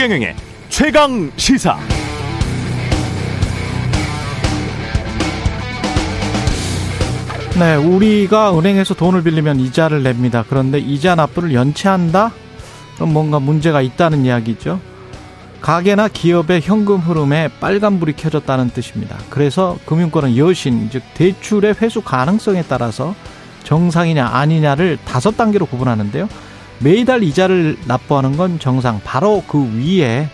최경영의 최강 시사. 네, 우리가 은행에서 돈을 빌리면 이자를 냅니다. 그런데 이자 납부를 연체한다? 그럼 뭔가 문제가 있다는 이야기죠. 가게나 기업의 현금 흐름에 빨간불이 켜졌다는 뜻입니다. 그래서 금융권은 여신, 즉 대출의 회수 가능성에 따라서 정상이냐 아니냐를 다섯 단계로 구분하는데요. 매달 이자를 납부하는 건 정상, 바로 그 위에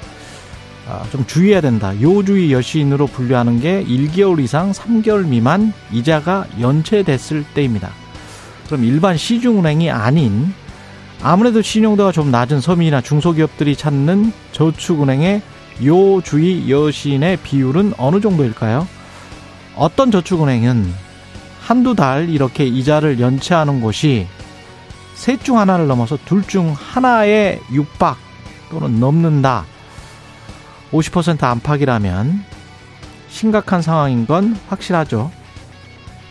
아, 좀 주의해야 된다. 요주의 여신으로 분류하는 게 1개월 이상 3개월 미만 이자가 연체됐을 때입니다. 그럼 일반 시중은행이 아닌 아무래도 신용도가 좀 낮은 서민이나 중소기업들이 찾는 저축은행의 요주의 여신의 비율은 어느 정도일까요? 어떤 저축은행은 한두 달 이렇게 이자를 연체하는 곳이 셋 중 하나를 넘어서 둘 중 하나의 육박 또는 넘는다. 50% 안팎이라면 심각한 상황인 건 확실하죠.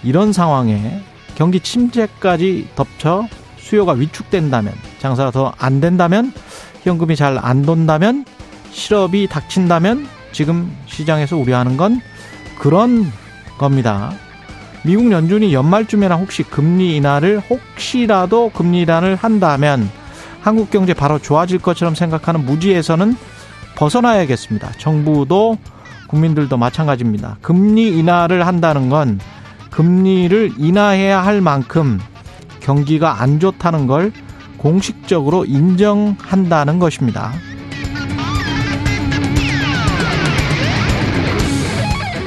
이런 상황에 경기 침체까지 덮쳐 수요가 위축된다면, 장사가 더 안 된다면, 현금이 잘 안 돈다면, 실업이 닥친다면, 지금 시장에서 우려하는 건 그런 겁니다. 미국 연준이 연말쯤에나 혹시 금리 인하를 혹시라도 금리 인하를 한다면 한국 경제 바로 좋아질 것처럼 생각하는 무지에서는 벗어나야겠습니다. 정부도 국민들도 마찬가지입니다. 금리 인하를 한다는 건 금리를 인하해야 할 만큼 경기가 안 좋다는 걸 공식적으로 인정한다는 것입니다.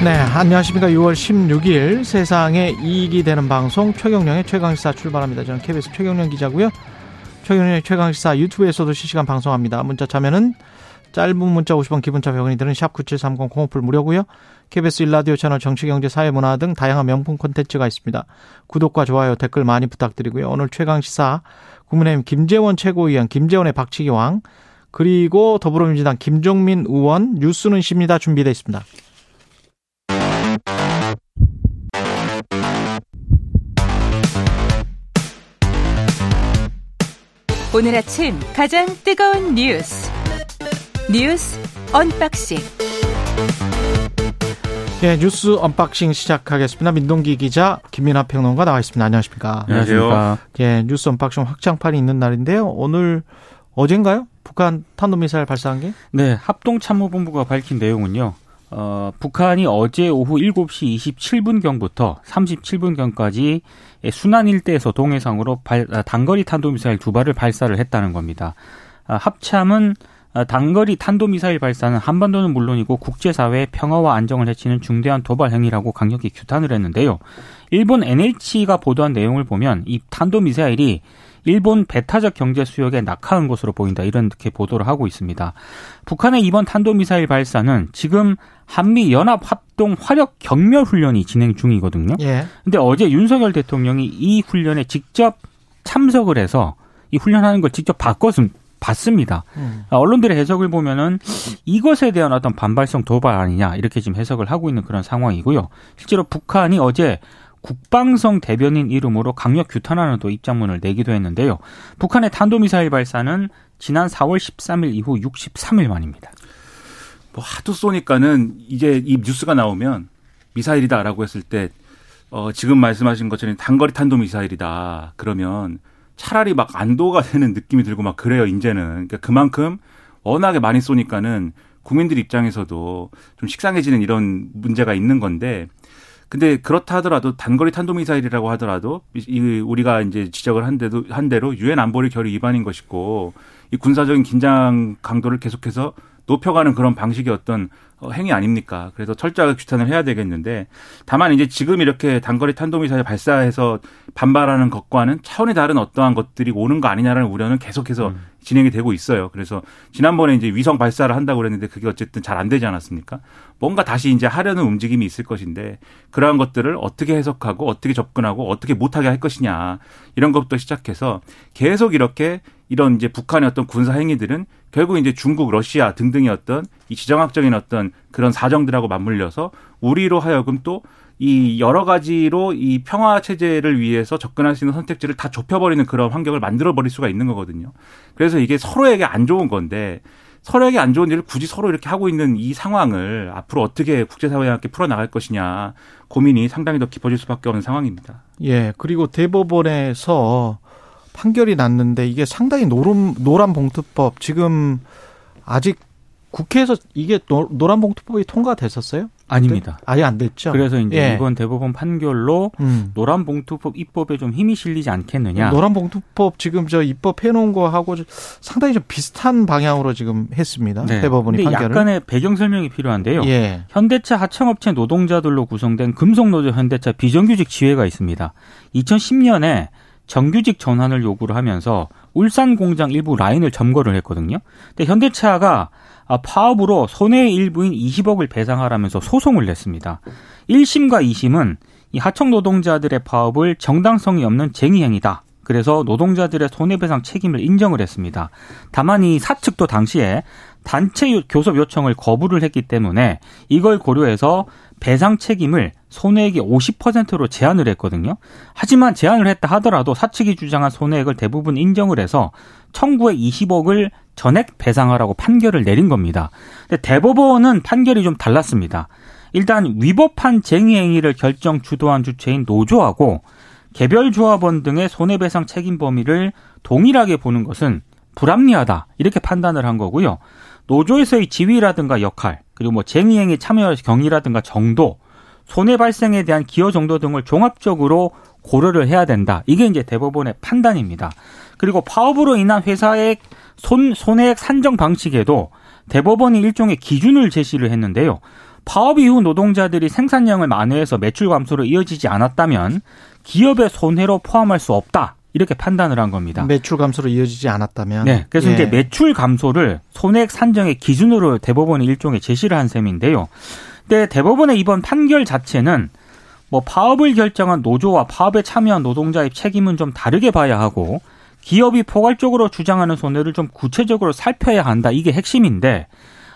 네, 안녕하십니까. 6월 16일 세상에 이익이 되는 방송 최경령의 최강시사 출발합니다. 저는 KBS 최경령 기자고요. 최경령의 최강시사 유튜브에서도 실시간 방송합니다. 문자 참여는 짧은 문자 50원 기본차 100원이 드는 샵9730 공오플 무료고요. KBS 일라디오 채널 정치 경제 사회 문화 등 다양한 명품 콘텐츠가 있습니다. 구독과 좋아요 댓글 많이 부탁드리고요. 오늘 최강시사 국민의힘 김재원 최고위원 김재원의 박치기왕 그리고 더불어민주당 김종민 의원 뉴스는 십니다 준비되어 있습니다. 오늘 아침 가장 뜨거운 뉴스 뉴스 unboxing. 예, 뉴스 unboxing 시작하겠습니다. 민동기 기자, 김민하 평론가 나와 있습니다. 안녕하십니까? 안녕하세요. 예, 뉴스 unboxing 확장판이 있는 날인데요. 오늘 어젠가요? 북한 탄도미사일 발사한 게? 네, 합동참모본부가 밝힌 내용은요. 어, 북한이 어제 오후 7시 27분경부터 37분경까지 순안 일대에서 동해상으로 발, 아, 단거리 탄도미사일 두 발을 발사를 했다는 겁니다. 아, 합참은 아, 단거리 탄도미사일 발사는 한반도는 물론이고 국제사회의 평화와 안정을 해치는 중대한 도발 행위라고 강력히 규탄을 했는데요. 일본 NH가 보도한 내용을 보면 이 탄도미사일이 일본 배타적 경제 수역에 낙하한 것으로 보인다 이렇게 보도를 하고 있습니다. 북한의 이번 탄도미사일 발사는 지금 한미 연합 합동 화력 경멸 훈련이 진행 중이거든요. 예. 근데 어제 윤석열 대통령이 이 훈련에 직접 참석을 해서 이 훈련하는 걸 직접 바꿨음 봤습니다. 음. 언론들의 해석을 보면은 이것에 대한 어떤 반발성 도발 아니냐 이렇게 지금 해석을 하고 있는 그런 상황이고요. 실제로 북한이 어제 국방성 대변인 이름으로 강력 규탄하는 또 입장문을 내기도 했는데요. 북한의 탄도미사일 발사는 지난 4월 13일 이후 63일 만입니다. 뭐 하도 쏘니까는 이제 이 뉴스가 나오면 미사일이다라고 했을 때 어, 지금 말씀하신 것처럼 단거리 탄도 미사일이다. 그러면 차라리 막 안도가 되는 느낌이 들고 막 그래요, 이제는. 그러니까 그만큼 워낙에 많이 쏘니까는 국민들 입장에서도 좀 식상해지는 이런 문제가 있는 건데 근데 그렇다 하더라도 단거리 탄도미사일이라고 하더라도 이 우리가 이제 지적을 한 대도 한 대로 유엔 안보리 결의 위반인 것이고 이 군사적인 긴장 강도를 계속해서 높여가는 그런 방식의 어떤 어, 행위 아닙니까? 그래서 철저하게 규탄을 해야 되겠는데 다만 이제 지금 이렇게 단거리 탄도미사일 발사해서 반발하는 것과는 차원이 다른 어떠한 것들이 오는 거 아니냐라는 우려는 계속해서 음. 진행이 되고 있어요. 그래서 지난번에 이제 위성 발사를 한다고 그랬는데 그게 어쨌든 잘 안 되지 않았습니까? 뭔가 다시 이제 하려는 움직임이 있을 것인데 그러한 것들을 어떻게 해석하고 어떻게 접근하고 어떻게 못하게 할 것이냐 이런 것부터 시작해서 계속 이렇게 이런 이제 북한의 어떤 군사 행위들은 결국 이제 중국, 러시아 등등의 어떤 이 지정학적인 어떤 그런 사정들하고 맞물려서 우리로 하여금 또 이 여러 가지로 이 평화 체제를 위해서 접근할 수 있는 선택지를 다 좁혀버리는 그런 환경을 만들어 버릴 수가 있는 거거든요. 그래서 이게 서로에게 안 좋은 건데 서로에게 안 좋은 일을 굳이 서로 이렇게 하고 있는 이 상황을 앞으로 어떻게 국제사회와 함께 풀어나갈 것이냐 고민이 상당히 더 깊어질 수밖에 없는 상황입니다. 예, 그리고 대법원에서 판결이 났는데 이게 상당히 노름, 노란 봉투법 지금 아직 국회에서 이게 노, 노란 봉투법이 통과됐었어요? 아닙니다. 아예 안 됐죠. 그래서 이제 예. 이번 대법원 판결로 음. 노란 봉투법 입법에 좀 힘이 실리지 않겠느냐. 노란 봉투법 지금 저 입법해 놓은 거하고 상당히 좀 비슷한 방향으로 지금 했습니다. 네. 대법원이 판결을. 약간의 배경 설명이 필요한데요. 예. 현대차 하청업체 노동자들로 구성된 금속노조 현대차 비정규직 지회가 있습니다. 2010년에 정규직 전환을 요구를 하면서 울산 공장 일부 라인을 점거를 했거든요. 근데 현대차가 아, 파업으로 손해의 일부인 20억을 배상하라면서 소송을 냈습니다. 1심과 2심은 이 하청 노동자들의 파업을 정당성이 없는 쟁의 행위다. 그래서 노동자들의 손해배상 책임을 인정을 했습니다. 다만 이 사측도 당시에 단체 교섭 요청을 거부를 했기 때문에 이걸 고려해서 배상 책임을 손해액의 50%로 제한을 했거든요. 하지만 제한을 했다 하더라도 사측이 주장한 손해액을 대부분 인정을 해서 청구의 20억을 전액 배상하라고 판결을 내린 겁니다. 근데 대법원은 판결이 좀 달랐습니다. 일단 위법한 쟁의 행위를 결정 주도한 주체인 노조하고 개별 조합원 등의 손해배상 책임 범위를 동일하게 보는 것은 불합리하다 이렇게 판단을 한 거고요. 노조에서의 지위라든가 역할 그리고 뭐 쟁의행위 참여 경위라든가 정도 손해 발생에 대한 기여 정도 등을 종합적으로 고려를 해야 된다. 이게 이제 대법원의 판단입니다. 그리고 파업으로 인한 회사의 손, 손해액 산정 방식에도 대법원이 일종의 기준을 제시를 했는데요. 파업 이후 노동자들이 생산량을 만회해서 매출 감소로 이어지지 않았다면 기업의 손해로 포함할 수 없다. 이렇게 판단을 한 겁니다. 매출 감소로 이어지지 않았다면. 네. 그래서 예. 이제 매출 감소를 손해액 산정의 기준으로 대법원이 일종의 제시를 한 셈인데요. 근데 대법원의 이번 판결 자체는 뭐 파업을 결정한 노조와 파업에 참여한 노동자의 책임은 좀 다르게 봐야 하고 기업이 포괄적으로 주장하는 손해를 좀 구체적으로 살펴야 한다. 이게 핵심인데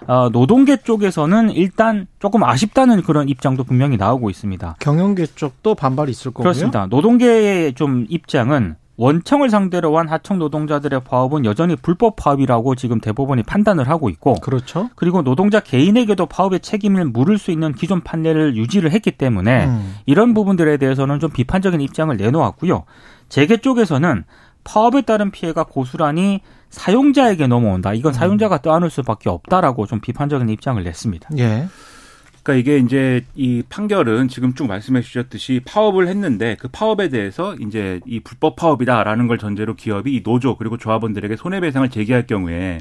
어, 노동계 쪽에서는 일단 조금 아쉽다는 그런 입장도 분명히 나오고 있습니다. 경영계 쪽도 반발이 있을 거고요. 그렇습니다. 노동계의 좀 입장은 원청을 상대로 한 하청 노동자들의 파업은 여전히 불법 파업이라고 지금 대법원이 판단을 하고 있고 그렇죠. 그리고 노동자 개인에게도 파업의 책임을 물을 수 있는 기존 판례를 유지를 했기 때문에 음. 이런 부분들에 대해서는 좀 비판적인 입장을 내놓았고요. 재계 쪽에서는 파업에 따른 피해가 고스란히 사용자에게 넘어온다. 이건 사용자가 떠안을 수밖에 없다라고 좀 비판적인 입장을 냈습니다. 예. 그러니까 이게 이제 이 판결은 지금 쭉 말씀해 주셨듯이 파업을 했는데 그 파업에 대해서 이제 이 불법 파업이다라는 걸 전제로 기업이 이 노조 그리고 조합원들에게 손해배상을 제기할 경우에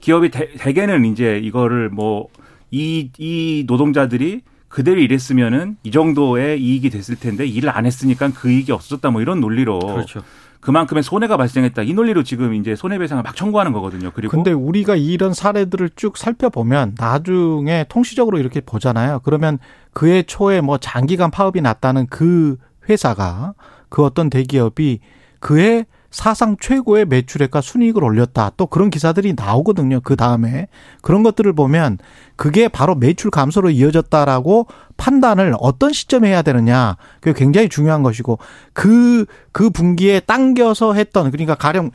기업이 대, 대개는 이제 이거를 뭐 이 이 노동자들이 그대로 일했으면은 이 정도의 이익이 됐을 텐데 일을 안 했으니까 그 이익이 없어졌다 뭐 이런 논리로 그렇죠. 그만큼의 손해가 발생했다 이 논리로 지금 이제 손해배상을 막 청구하는 거거든요. 그리고 근데 우리가 이런 사례들을 쭉 살펴보면 나중에 통시적으로 이렇게 보잖아요. 그러면 그해 초에 뭐 장기간 파업이 났다는 그 회사가 그 어떤 대기업이 그해 사상 최고의 매출액과 순이익을 올렸다. 또 그런 기사들이 나오거든요. 그 다음에 그런 것들을 보면 그게 바로 매출 감소로 이어졌다라고 판단을 어떤 시점에 해야 되느냐. 그게 굉장히 중요한 것이고 그, 그 분기에 당겨서 했던 그러니까 가령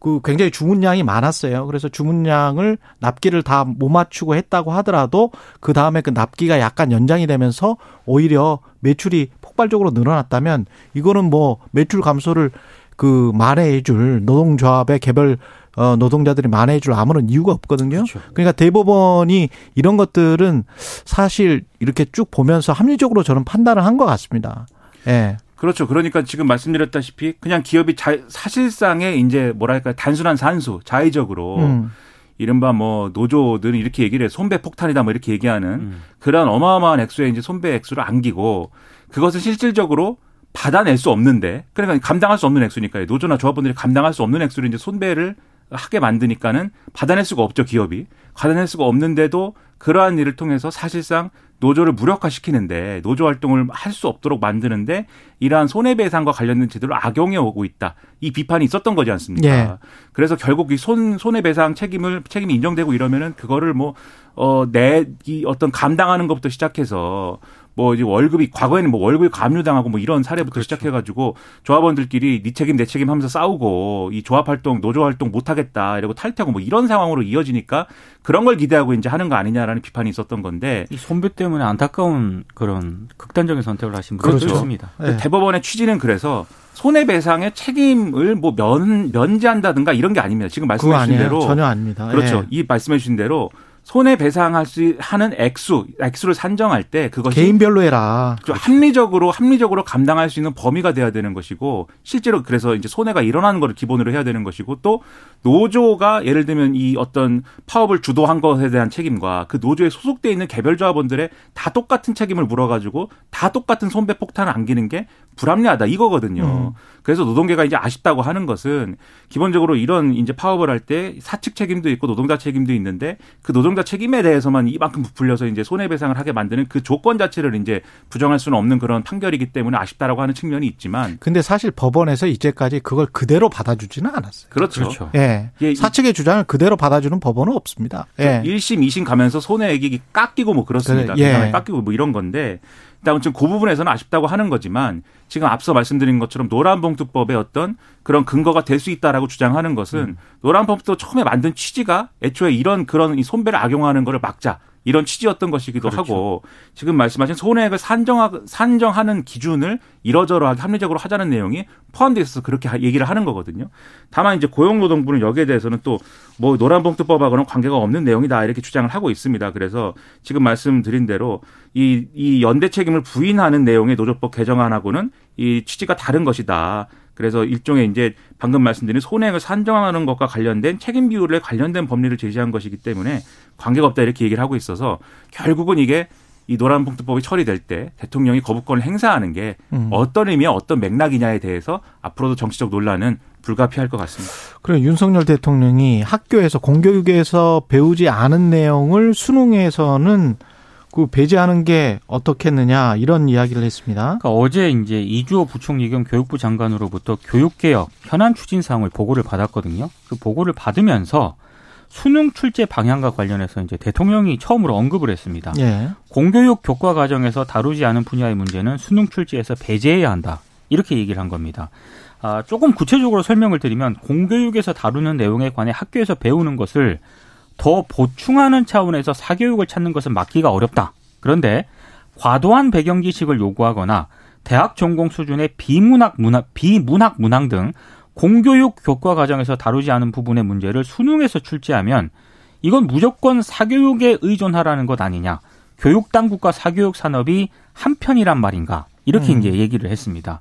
그 굉장히 주문량이 많았어요. 그래서 주문량을 납기를 다 못 맞추고 했다고 하더라도 그 다음에 그 납기가 약간 연장이 되면서 오히려 매출이 폭발적으로 늘어났다면 이거는 뭐 매출 감소를 그 만회해줄 노동조합의 개별 어 노동자들이 만회해줄 아무런 이유가 없거든요. 그렇죠. 그러니까 대법원이 이런 것들은 사실 이렇게 쭉 보면서 합리적으로 저는 판단을 한 것 같습니다. 예. 그렇죠. 그러니까 지금 말씀드렸다시피 그냥 기업이 자, 사실상의 이제 뭐랄까 단순한 산수, 자의적으로 음. 이른바 뭐 노조들은 이렇게 얘기를 해 손배 폭탄이다 뭐 이렇게 얘기하는 음. 그런 어마어마한 액수의 이제 손배 액수를 안기고 그것을 실질적으로 받아낼 수 없는데 그러니까 감당할 수 없는 액수니까요. 노조나 조합원들이 감당할 수 없는 액수를 이제 손배를 하게 만드니까는 받아낼 수가 없죠 기업이 받아낼 수가 없는데도 그러한 일을 통해서 사실상 노조를 무력화시키는데 노조 활동을 할 수 없도록 만드는데 이러한 손해배상과 관련된 제도를 악용해 오고 있다 이 비판이 있었던 거지 않습니까? 예. 그래서 결국 이 손 손해배상 책임을 책임이 인정되고 이러면은 그거를 뭐, 뭐어내이 어떤 감당하는 것부터 시작해서 뭐 이제 월급이 과거에는 뭐 월급이 감류당하고 뭐 이런 사례부터 그렇죠. 시작해가지고 조합원들끼리 네 책임 내 책임 하면서 싸우고 이 조합 활동 노조 활동 못 하겠다 이러고 탈퇴하고 뭐 이런 상황으로 이어지니까 그런 걸 기대하고 이제 하는 거 아니냐라는 비판이 있었던 건데 이 손배 때문에 안타까운 그런 극단적인 선택을 하신 분들도 그렇죠. 있습니다. 네. 대법원의 취지는 그래서 손해배상의 책임을 뭐 면, 면제한다든가 이런 게 아닙니다. 지금 말씀해 주신 대로 전혀 아닙니다. 그렇죠. 예. 이 말씀해 주신 대로 손해배상할 수 하는 액수, 액수를 산정할 때 그것이 개인별로 해라. 합리적으로 합리적으로 감당할 수 있는 범위가 돼야 되는 것이고 실제로 그래서 이제 손해가 일어나는 것을 기본으로 해야 되는 것이고 또 노조가 예를 들면 이 어떤 파업을 주도한 것에 대한 책임과 그 노조에 소속돼 있는 개별 조합원들의 다 똑같은 책임을 물어가지고 다 똑같은 손배 폭탄을 안기는 게 불합리하다 이거거든요. 음. 그래서 노동계가 이제 아쉽다고 하는 것은 기본적으로 이런 이제 파업을 할 때 사측 책임도 있고 노동자 책임도 있는데 그 노동자 책임에 대해서만 이만큼 부풀려서 이제 손해배상을 하게 만드는 그 조건 자체를 이제 부정할 수는 없는 그런 판결이기 때문에 아쉽다라고 하는 측면이 있지만 근데 사실 법원에서 이제까지 그걸 그대로 받아주지는 않았어요. 그렇죠. 그렇죠. 예. 예. 사측의 주장을 그대로 받아주는 법원은 없습니다. 예. 1심, 2심 가면서 손해액이 깎이고 뭐 그렇습니다. 그래, 예. 깎이고 뭐 이런 건데 아무튼 그 부분에서는 아쉽다고 하는 거지만 지금 앞서 말씀드린 것처럼 노란봉투법의 어떤 그런 근거가 될 수 있다라고 주장하는 것은 음. 노란봉투 처음에 만든 취지가 애초에 이런 그런 손배를 악용하는 거를 막자 이런 취지였던 것이기도 그렇죠. 하고 지금 말씀하신 손해액을 산정하, 산정하는 기준을 이러저러하게 합리적으로 하자는 내용이 포함되어 있어서 그렇게 얘기를 하는 거거든요. 다만 이제 고용노동부는 여기에 대해서는 또 뭐 노란봉투법하고는 관계가 없는 내용이다 이렇게 주장을 하고 있습니다. 그래서 지금 말씀드린 대로 이, 이 연대 책임을 부인하는 내용의 노조법 개정안하고는 이 취지가 다른 것이다. 그래서 일종의 이제 방금 말씀드린 손해액을 산정하는 것과 관련된 책임 비율에 관련된 법리를 제시한 것이기 때문에 관계가 없다 이렇게 얘기를 하고 있어서 결국은 이게 이 노란봉투법이 처리될 때 대통령이 거부권을 행사하는 게 음. 어떤 의미와 어떤 맥락이냐에 대해서 앞으로도 정치적 논란은 불가피할 것 같습니다. 그럼 윤석열 대통령이 학교에서 공교육에서 배우지 않은 내용을 수능에서는 그 배제하는 게 어떻겠느냐 이런 이야기를 했습니다. 그러니까 어제 이제 이주호 부총리 겸 교육부 장관으로부터 교육개혁 현안 추진 사항을 보고를 받았거든요. 그 보고를 받으면서 수능 출제 방향과 관련해서 이제 대통령이 처음으로 언급을 했습니다. 예. 공교육 교과 과정에서 다루지 않은 분야의 문제는 수능 출제에서 배제해야 한다. 이렇게 얘기를 한 겁니다. 아, 조금 구체적으로 설명을 드리면 공교육에서 다루는 내용에 관해 학교에서 배우는 것을 더 보충하는 차원에서 사교육을 찾는 것은 막기가 어렵다. 그런데 과도한 배경 지식을 요구하거나 대학 전공 수준의 비문학 문학 비문학 문항 등 공교육 교과 과정에서 다루지 않은 부분의 문제를 수능에서 출제하면 이건 무조건 사교육에 의존하라는 것 아니냐. 교육 당국과 사교육 산업이 한편이란 말인가. 이렇게 음. 이제 얘기를 했습니다.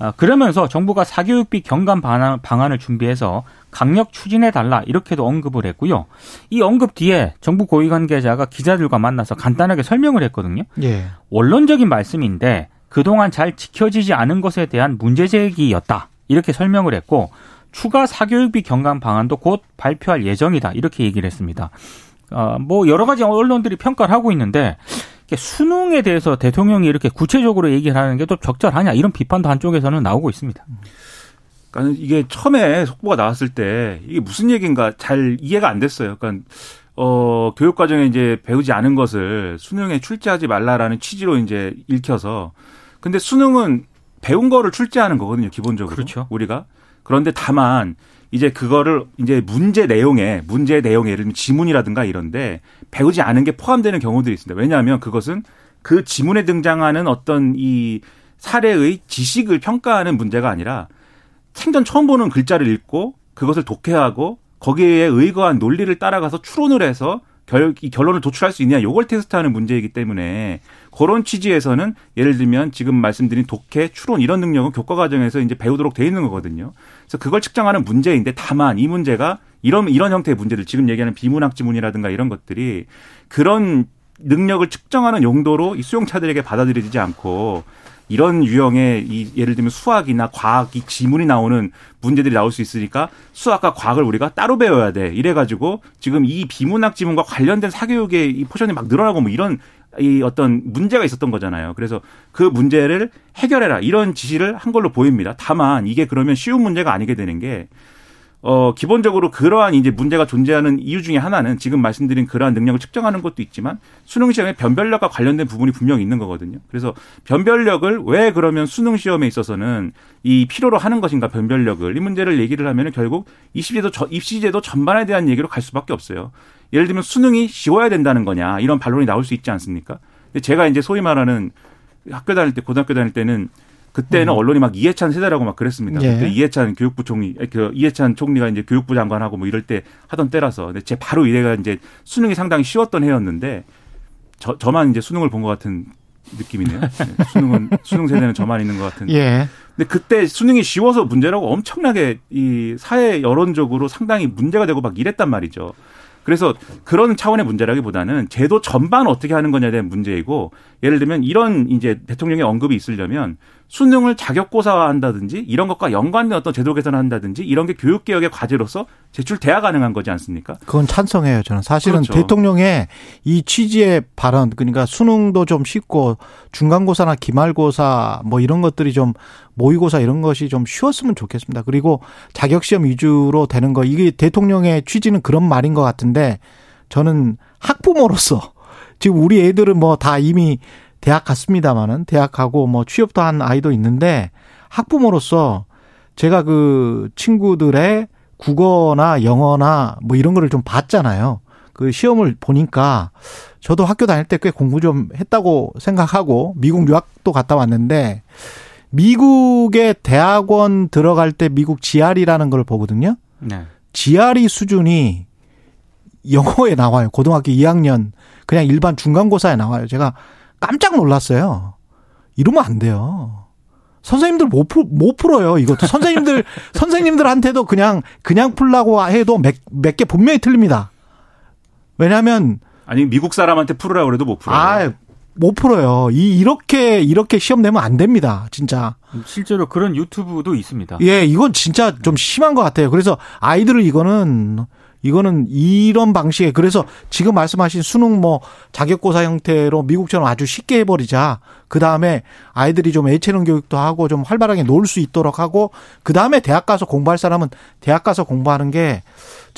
아, 그러면서 정부가 사교육비 경감 방안을 준비해서 강력 추진해 달라 이렇게도 언급을 했고요. 이 언급 뒤에 정부 고위 관계자가 기자들과 만나서 간단하게 설명을 했거든요. 예. 원론적인 말씀인데 그동안 잘 지켜지지 않은 것에 대한 문제 제기였다. 이렇게 설명을 했고 추가 사교육비 경감 방안도 곧 발표할 예정이다. 이렇게 얘기를 했습니다. 어, 뭐 여러 가지 언론들이 평가를 하고 있는데 수능에 대해서 대통령이 이렇게 구체적으로 얘기를 하는 게 또 적절하냐 이런 비판도 한쪽에서는 나오고 있습니다. 그러니까 이게 처음에 속보가 나왔을 때 이게 무슨 얘기인가 잘 이해가 안 됐어요. 그러니까 어 교육 과정에 이제 배우지 않은 것을 수능에 출제하지 말라라는 취지로 이제 읽혀서 근데 수능은 배운 거를 출제하는 거거든요, 기본적으로. 그렇죠. 우리가. 그런데 다만 이제 그거를 이제 문제 내용에 문제 내용에 예를 들면 지문이라든가 이런데 배우지 않은 게 포함되는 경우들이 있습니다. 왜냐하면 그것은 그 지문에 등장하는 어떤 이 사례의 지식을 평가하는 문제가 아니라 생전 처음 보는 글자를 읽고 그것을 독해하고 거기에 의거한 논리를 따라가서 추론을 해서 결, 이 결론을 도출할 수 있냐 요걸 테스트하는 문제이기 때문에 그런 취지에서는 예를 들면 지금 말씀드린 독해, 추론 이런 능력은 교과 과정에서 이제 배우도록 돼 있는 거거든요. 그래서 그걸 측정하는 문제인데 다만 이 문제가 이런 이런 형태의 문제들 지금 얘기하는 비문학 지문이라든가 이런 것들이 그런 능력을 측정하는 용도로 이 수용자들에게 받아들여지지 않고 이런 유형의 이 예를 들면 수학이나 과학이 지문이 나오는 문제들이 나올 수 있으니까 수학과 과학을 우리가 따로 배워야 돼. 이래 가지고 지금 이 비문학 지문과 관련된 사교육의 이 포션이 막 늘어나고 뭐 이런 이 어떤 문제가 있었던 거잖아요. 그래서 그 문제를 해결해라 이런 지시를 한 걸로 보입니다. 다만 이게 그러면 쉬운 문제가 아니게 되는 게 어, 기본적으로 그러한 이제 문제가 존재하는 이유 중에 하나는 지금 말씀드린 그러한 능력을 측정하는 것도 있지만 수능 시험에 변별력과 관련된 부분이 분명히 있는 거거든요. 그래서 변별력을 왜 그러면 수능 시험에 있어서는 이 필요로 하는 것인가 변별력을 이 문제를 얘기를 하면은 결국 입시제도 입시제도 전반에 대한 얘기로 갈 수밖에 없어요. 예를 들면 수능이 쉬워야 된다는 거냐 이런 반론이 나올 수 있지 않습니까? 근데 제가 이제 소위 말하는 학교 다닐 때 고등학교 다닐 때는 그때는 음. 언론이 막 이해찬 세대라고 막 그랬습니다. 예. 그때 이해찬 교육부 총리, 그 이해찬 총리가 이제 교육부 장관하고 뭐 이럴 때 하던 때라서. 근데 제 바로 이래가 이제 수능이 상당히 쉬웠던 해였는데 저, 저만 이제 수능을 본 것 같은 느낌이네요. 네. 수능은 수능 세대는 저만 있는 것 같은. 예. 근데 그때 수능이 쉬워서 문제라고 엄청나게 이 사회 여론적으로 상당히 문제가 되고 막 이랬단 말이죠. 그래서 그런 차원의 문제라기보다는 제도 전반 어떻게 하는 거냐에 대한 문제이고 예를 들면 이런 이제 대통령의 언급이 있으려면 수능을 자격고사화한다든지 이런 것과 연관된 어떤 제도 개선을 한다든지 이런 게 교육 개혁의 과제로서 제출돼야 가능한 거지 않습니까? 그건 찬성해요. 저는 사실은 그렇죠. 대통령의 이 취지의 발언 그러니까 수능도 좀 쉽고 중간고사나 기말고사 뭐 이런 것들이 좀 모의고사 이런 것이 좀 쉬웠으면 좋겠습니다. 그리고 자격시험 위주로 되는 거 이게 대통령의 취지는 그런 말인 것 같은데 저는 학부모로서 지금 우리 애들은 뭐 다 이미 대학 갔습니다마는 대학 가고 뭐 취업도 한 아이도 있는데 학부모로서 제가 그 친구들의 국어나 영어나 뭐 이런 거를 좀 봤잖아요. 그 시험을 보니까 저도 학교 다닐 때 꽤 공부 좀 했다고 생각하고 미국 유학도 갔다 왔는데 미국의 대학원 들어갈 때 미국 GR이라는 걸 보거든요. 네. GRE 수준이 영어에 나와요. 고등학교 2학년 그냥 일반 중간고사에 나와요. 제가 깜짝 놀랐어요. 이러면 안 돼요. 선생님들 못, 풀, 못 풀어요. 이것도 선생님들 선생님들한테도 그냥 그냥 풀라고 해도 몇 몇 개 분명히 틀립니다. 왜냐하면 아니 미국 사람한테 풀으라고 그래도 못 풀어요. 아, 못 풀어요. 이 이렇게 이렇게 시험 내면 안 됩니다. 진짜. 실제로 그런 유튜브도 있습니다. 예, 이건 진짜 좀 심한 것 같아요. 그래서 아이들을 이거는 이거는 이런 방식에 그래서 지금 말씀하신 수능 뭐 자격고사 형태로 미국처럼 아주 쉽게 해버리자. 그 다음에 아이들이 좀 애체능 교육도 하고 좀 활발하게 놀 수 있도록 하고 그 다음에 대학 가서 공부할 사람은 대학 가서 공부하는 게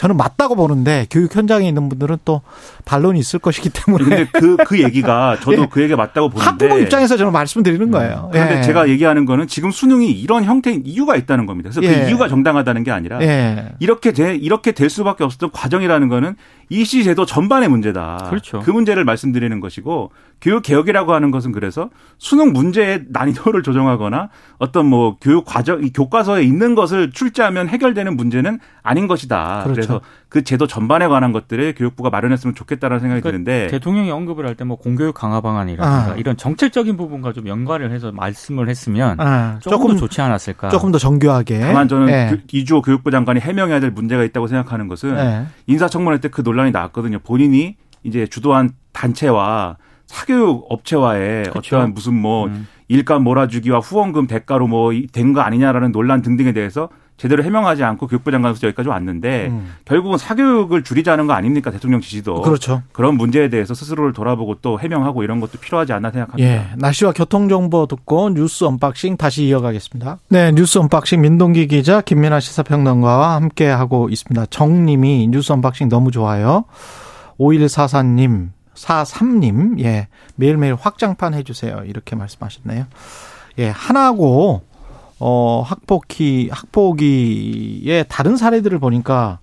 저는 맞다고 보는데 교육 현장에 있는 분들은 또 반론이 있을 것이기 때문에. 근데 그, 그 얘기가 저도 예. 그 얘기가 맞다고 보는데. 학부모 입장에서 저는 말씀드리는 음. 거예요. 그런데 예. 제가 얘기하는 거는 지금 수능이 이런 형태인 이유가 있다는 겁니다. 그래서 그 예. 그 이유가 정당하다는 게 아니라 예. 이렇게 돼, 이렇게 될 수밖에 없었던 과정이라는 거는 이시 제도 전반의 문제다. 그렇죠. 그 문제를 말씀드리는 것이고 교육 개혁이라고 하는 것은 그래서 수능 문제의 난이도를 조정하거나 어떤 뭐 교육 과정 교과서에 있는 것을 출제하면 해결되는 문제는 아닌 것이다. 그렇죠. 그래서 그 제도 전반에 관한 것들을 교육부가 마련했으면 좋겠다라는 생각이 그러니까 드는데 대통령이 언급을 할 때 뭐 공교육 강화 방안이라든가 아. 이런 정책적인 부분과 좀 연관을 해서 말씀을 했으면 아. 조금, 조금, 더 좋지 않았을까. 조금 더 정교하게. 다만 저는 네. 이주호 교육부 장관이 해명해야 될 문제가 있다고 생각하는 것은 네. 인사청문회 때 그 논란이 나왔거든요. 본인이 이제 주도한 단체와 사교육 업체와의 그렇죠. 어떠한 무슨 뭐 음. 일감 몰아주기와 후원금 대가로 뭐 된 거 아니냐라는 논란 등등에 대해서 제대로 해명하지 않고 교육부 장관으로서 여기까지 왔는데 음. 결국은 사교육을 줄이자는 거 아닙니까 대통령 지시도 그렇죠. 그런 문제에 대해서 스스로를 돌아보고 또 해명하고 이런 것도 필요하지 않나 생각합니다. 예, 날씨와 교통 정보 듣고 뉴스 unboxing 다시 이어가겠습니다. 네, 뉴스 unboxing 민동기 기자 김민하 시사평론가와 함께 하고 있습니다. 정님이 뉴스 unboxing 너무 좋아요. 5144님 43님, 예, 매일매일 확장판 해주세요. 이렇게 말씀하셨네요. 예, 하나고, 어, 학폭기, 학폭기의 다른 사례들을 보니까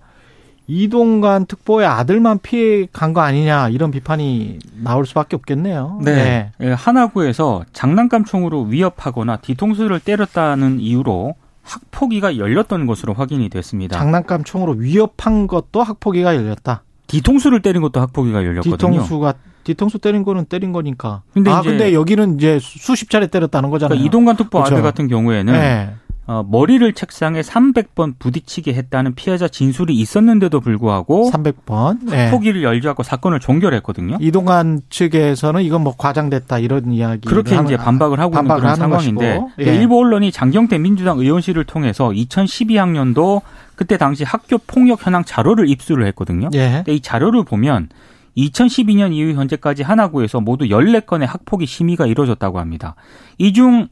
이동관 특보의 아들만 피해 간 거 아니냐 이런 비판이 나올 수밖에 없겠네요. 네. 네. 예, 하나구에서 장난감 총으로 위협하거나 뒤통수를 때렸다는 이유로 학폭위가 열렸던 것으로 확인이 됐습니다. 장난감 총으로 위협한 것도 학폭위가 열렸다. 뒤통수를 때린 것도 학폭위가 열렸거든요. 뒤통수가 뒤통수 때린 거는 때린 거니까. 근데 아 근데 여기는 이제 수십 차례 때렸다는 거잖아요. 그러니까 이동관 특보 그렇죠. 아들 같은 경우에는 네. 어, 머리를 책상에 300번 부딪히게 했다는 피해자 진술이 있었는데도 불구하고 300번 학폭위를 열지 않고 사건을 종결했거든요. 이동관 측에서는 이건 뭐 과장됐다 이런 이야기 그렇게 이제 반박을 하고 반박을 있는 그런 상황인데 예. 일부 언론이 장경태 민주당 의원실을 통해서 2012학년도 그때 당시 학교 폭력 현황 자료를 입수를 했거든요. 예. 근데 이 자료를 보면 2012년 이후 현재까지 하나구에서 모두 14건의 학폭위 심의가 이루어졌다고 합니다. 이중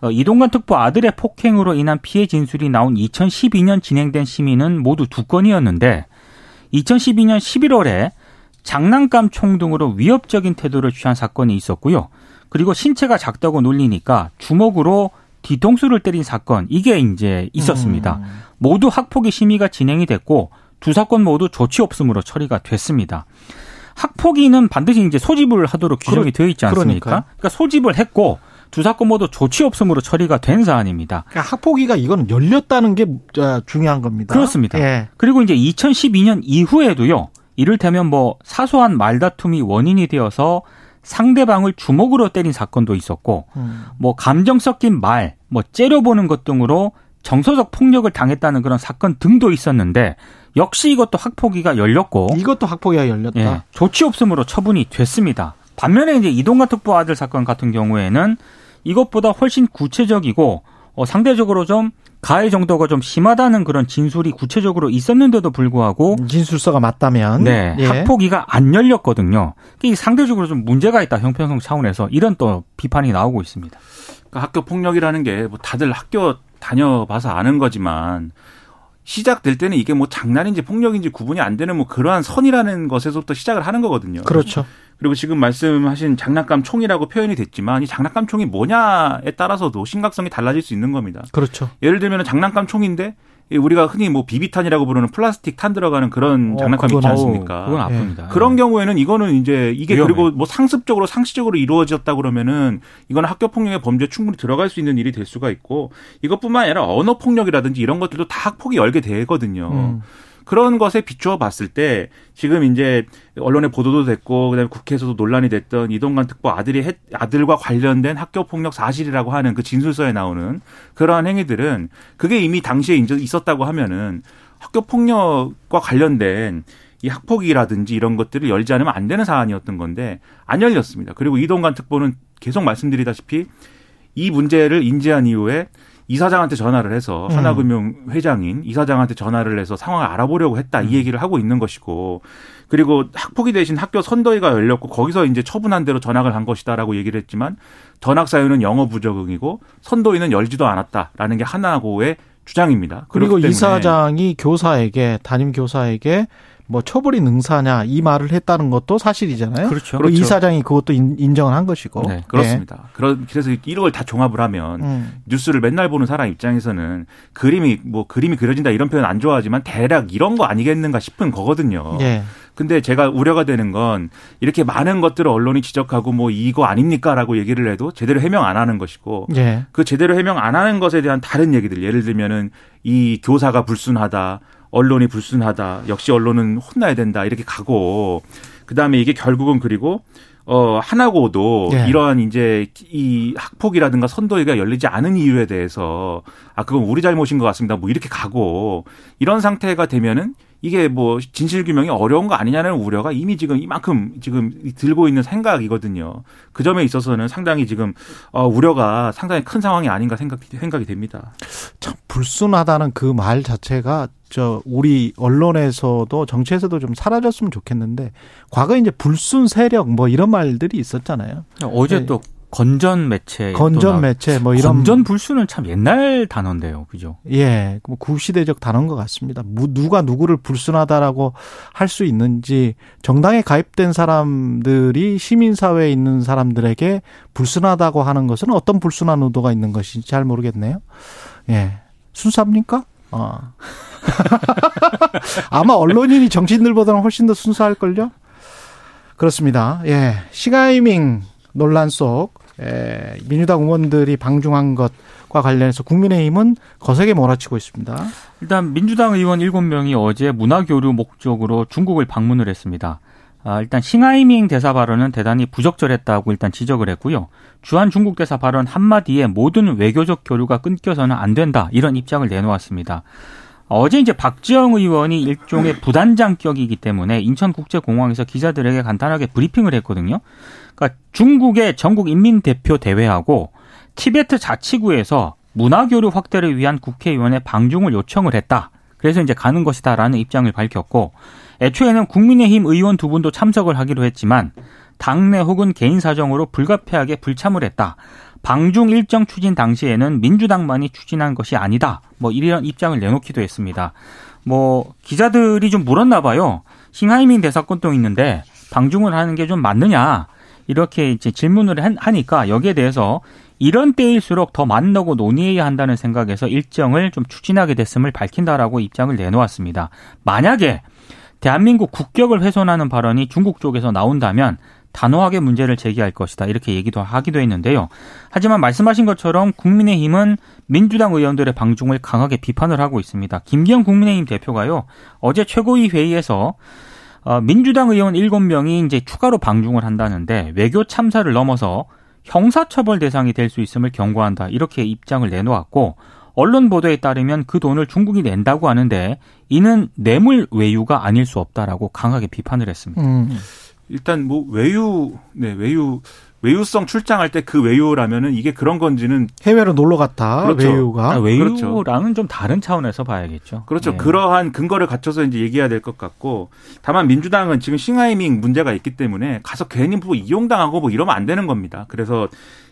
어, 이동관 특보 아들의 폭행으로 인한 피해 진술이 나온 2012년 진행된 심의는 모두 두 건이었는데 2012년 11월에 장난감 총 등으로 위협적인 태도를 취한 사건이 있었고요. 그리고 신체가 작다고 놀리니까 주먹으로 뒤통수를 때린 사건 이게 이제 있었습니다. 음. 모두 학폭위 심의가 진행이 됐고 두 사건 모두 조치 없음으로 처리가 됐습니다. 학폭위는 반드시 이제 소집을 하도록 규정이 되어 있지 않습니까? 그러니까. 그러니까 소집을 했고 두 사건 모두 조치 없음으로 처리가 된 사안입니다. 그러니까 학폭위가 이건 열렸다는 게 중요한 겁니다. 그렇습니다. 예. 그리고 이제 2012년 이후에도요. 이를테면 뭐 사소한 말다툼이 원인이 되어서 상대방을 주먹으로 때린 사건도 있었고 음. 뭐 감정 섞인 말, 뭐 째려보는 것 등으로 정서적 폭력을 당했다는 그런 사건 등도 있었는데 역시 이것도 학폭위가 열렸고 이것도 학폭위가 열렸다. 예, 조치 없음으로 처분이 됐습니다. 반면에 이제 이동관 특보 아들 사건 같은 경우에는 이것보다 훨씬 구체적이고 어, 상대적으로 좀 가해 정도가 좀 심하다는 그런 진술이 구체적으로 있었는데도 불구하고 진술서가 맞다면 네 예. 학폭위가 안 열렸거든요. 이게 상대적으로 좀 문제가 있다 형평성 차원에서 이런 또 비판이 나오고 있습니다. 그러니까 학교 폭력이라는 게 뭐 다들 학교 다녀봐서 아는 거지만 시작될 때는 이게 뭐 장난인지 폭력인지 구분이 안 되는 뭐 그러한 선이라는 것에서부터 시작을 하는 거거든요. 그렇죠. 그리고 지금 말씀하신 장난감 총이라고 표현이 됐지만 이 장난감 총이 뭐냐에 따라서도 심각성이 달라질 수 있는 겁니다. 그렇죠. 예를 들면 장난감 총인데 우리가 흔히 뭐 비비탄이라고 부르는 플라스틱 탄 들어가는 그런 어, 장난감 있지 않습니까? 그건 아픕니다. 네. 그런 경우에는 이거는 이제 이게 위험해. 그리고 뭐 상습적으로 상시적으로 이루어졌다 그러면은 이거는 학교 폭력의 범죄에 충분히 들어갈 수 있는 일이 될 수가 있고 이것뿐만 아니라 언어 폭력이라든지 이런 것들도 다 학폭이 열게 되거든요. 음. 그런 것에 비추어 봤을 때 지금 이제 언론에 보도도 됐고 그다음에 국회에서도 논란이 됐던 이동관 특보 아들이 했, 아들과 관련된 학교 폭력 사실이라고 하는 그 진술서에 나오는 그러한 행위들은 그게 이미 당시에 있었다고 하면은 학교 폭력과 관련된 이 학폭이라든지 이런 것들을 열지 않으면 안 되는 사안이었던 건데 안 열렸습니다. 그리고 이동관 특보는 계속 말씀드리다시피 이 문제를 인지한 이후에 이사장한테 전화를 해서 음. 하나금융 회장인 이사장한테 전화를 해서 상황을 알아보려고 했다 이 음. 얘기를 하고 있는 것이고 그리고 학폭위 대신 학교 선도위가 열렸고 거기서 이제 처분한 대로 전학을 한 것이다라고 얘기를 했지만 전학 사유는 영어 부적응이고 선도위는 열지도 않았다라는 게 하나고의 주장입니다. 그리고 이사장이 교사에게 담임 교사에게 뭐 처벌이 능사냐 이 말을 했다는 것도 사실이잖아요. 그렇죠. 그리고 그렇죠. 이 사장이 그것도 인, 정을한 것이고. 네, 그렇습니다. 네. 그러, 그래서 이런 걸 다 종합을 하면 음. 뉴스를 맨날 보는 사람 입장에서는 그림이 뭐 그림이 그려진다 이런 표현 안 좋아하지만 대략 이런 거 아니겠는가 싶은 거거든요. 네. 근데 제가 우려가 되는 건 이렇게 많은 것들을 언론이 지적하고 뭐 이거 아닙니까라고 얘기를 해도 제대로 해명 안 하는 것이고 네. 그 제대로 해명 안 하는 것에 대한 다른 얘기들 예를 들면은 이 교사가 불순하다 언론이 불순하다. 역시 언론은 혼나야 된다. 이렇게 가고 그다음에 이게 결국은 그리고 어, 하나고도 예. 이러한 이제 이 학폭이라든가 선도위가 열리지 않은 이유에 대해서 아, 그건 우리 잘못인 것 같습니다. 뭐 이렇게 가고 이런 상태가 되면은 이게 뭐 진실 규명이 어려운 거 아니냐는 우려가 이미 지금 이만큼 지금 들고 있는 생각이거든요. 그 점에 있어서는 상당히 지금 어 우려가 상당히 큰 상황이 아닌가 생각 생각이 됩니다. 참 불순하다는 그 말 자체가 저 우리 언론에서도 정치에서도 좀 사라졌으면 좋겠는데 과거에 이제 불순 세력 뭐 이런 말들이 있었잖아요. 어제 네. 또 건전 매체 건전 매체 뭐 이런 건전 불순은 참 옛날 단어인데요, 그죠? 예, 뭐 구시대적 단어인 것 같습니다. 누가 누구를 불순하다라고 할 수 있는지 정당에 가입된 사람들이 시민 사회에 있는 사람들에게 불순하다고 하는 것은 어떤 불순한 의도가 있는 것인지 잘 모르겠네요. 예, 순수합니까? 어. 아마 언론인이 정치인들보다는 훨씬 더 순수할걸요? 그렇습니다. 예. 시가이밍 논란 속 에, 민주당 의원들이 방중한 것과 관련해서 국민의힘은 거세게 몰아치고 있습니다. 일단 민주당 의원 7명이 어제 문화교류 목적으로 중국을 방문을 했습니다. 아, 일단 싱하이밍 대사 발언은 대단히 부적절했다고 일단 지적을 했고요. 주한 중국 대사 발언 한마디에 모든 외교적 교류가 끊겨서는 안 된다. 이런 입장을 내놓았습니다. 어제 이제 박지영 의원이 일종의 부단장격이기 때문에 인천국제공항에서 기자들에게 간단하게 브리핑을 했거든요. 그러니까 중국의 전국 인민대표 대회하고 티베트 자치구에서 문화교류 확대를 위한 국회의원의 방중을 요청을 했다. 그래서 이제 가는 것이다라는 입장을 밝혔고 애초에는 국민의힘 의원 두 분도 참석을 하기로 했지만 당내 혹은 개인 사정으로 불가피하게 불참을 했다. 방중 일정 추진 당시에는 민주당만이 추진한 것이 아니다. 뭐 이런 입장을 내놓기도 했습니다. 뭐 기자들이 좀 물었나 봐요. 싱하이밍 대사건도 있는데 방중을 하는 게 좀 맞느냐 이렇게 이제 질문을 하니까 여기에 대해서 이런 때일수록 더 만나고 논의해야 한다는 생각에서 일정을 좀 추진하게 됐음을 밝힌다라고 입장을 내놓았습니다. 만약에 대한민국 국격을 훼손하는 발언이 중국 쪽에서 나온다면 단호하게 문제를 제기할 것이다. 이렇게 얘기도 하기도 했는데요. 하지만 말씀하신 것처럼 국민의힘은 민주당 의원들의 방중을 강하게 비판을 하고 있습니다. 김기현 국민의힘 대표가요. 어제 최고위 회의에서 어, 민주당 의원 7명이 이제 추가로 방중을 한다는데 외교 참사를 넘어서 형사처벌 대상이 될 수 있음을 경고한다. 이렇게 입장을 내놓았고 언론 보도에 따르면 그 돈을 중국이 낸다고 하는데 이는 뇌물 외유가 아닐 수 없다라고 강하게 비판을 했습니다. 음. 일단 뭐 외유 네 외유 외유성 출장할 때 그 외유라면은 이게 그런 건지는 해외로 놀러 갔다 그렇죠. 외유가 아, 외유랑은 그렇죠. 좀 다른 차원에서 봐야겠죠. 그렇죠. 네. 그러한 근거를 갖춰서 이제 얘기해야 될 것 같고 다만 민주당은 지금 싱하이밍 문제가 있기 때문에 가서 괜히 뭐 이용당하고 뭐 이러면 안 되는 겁니다. 그래서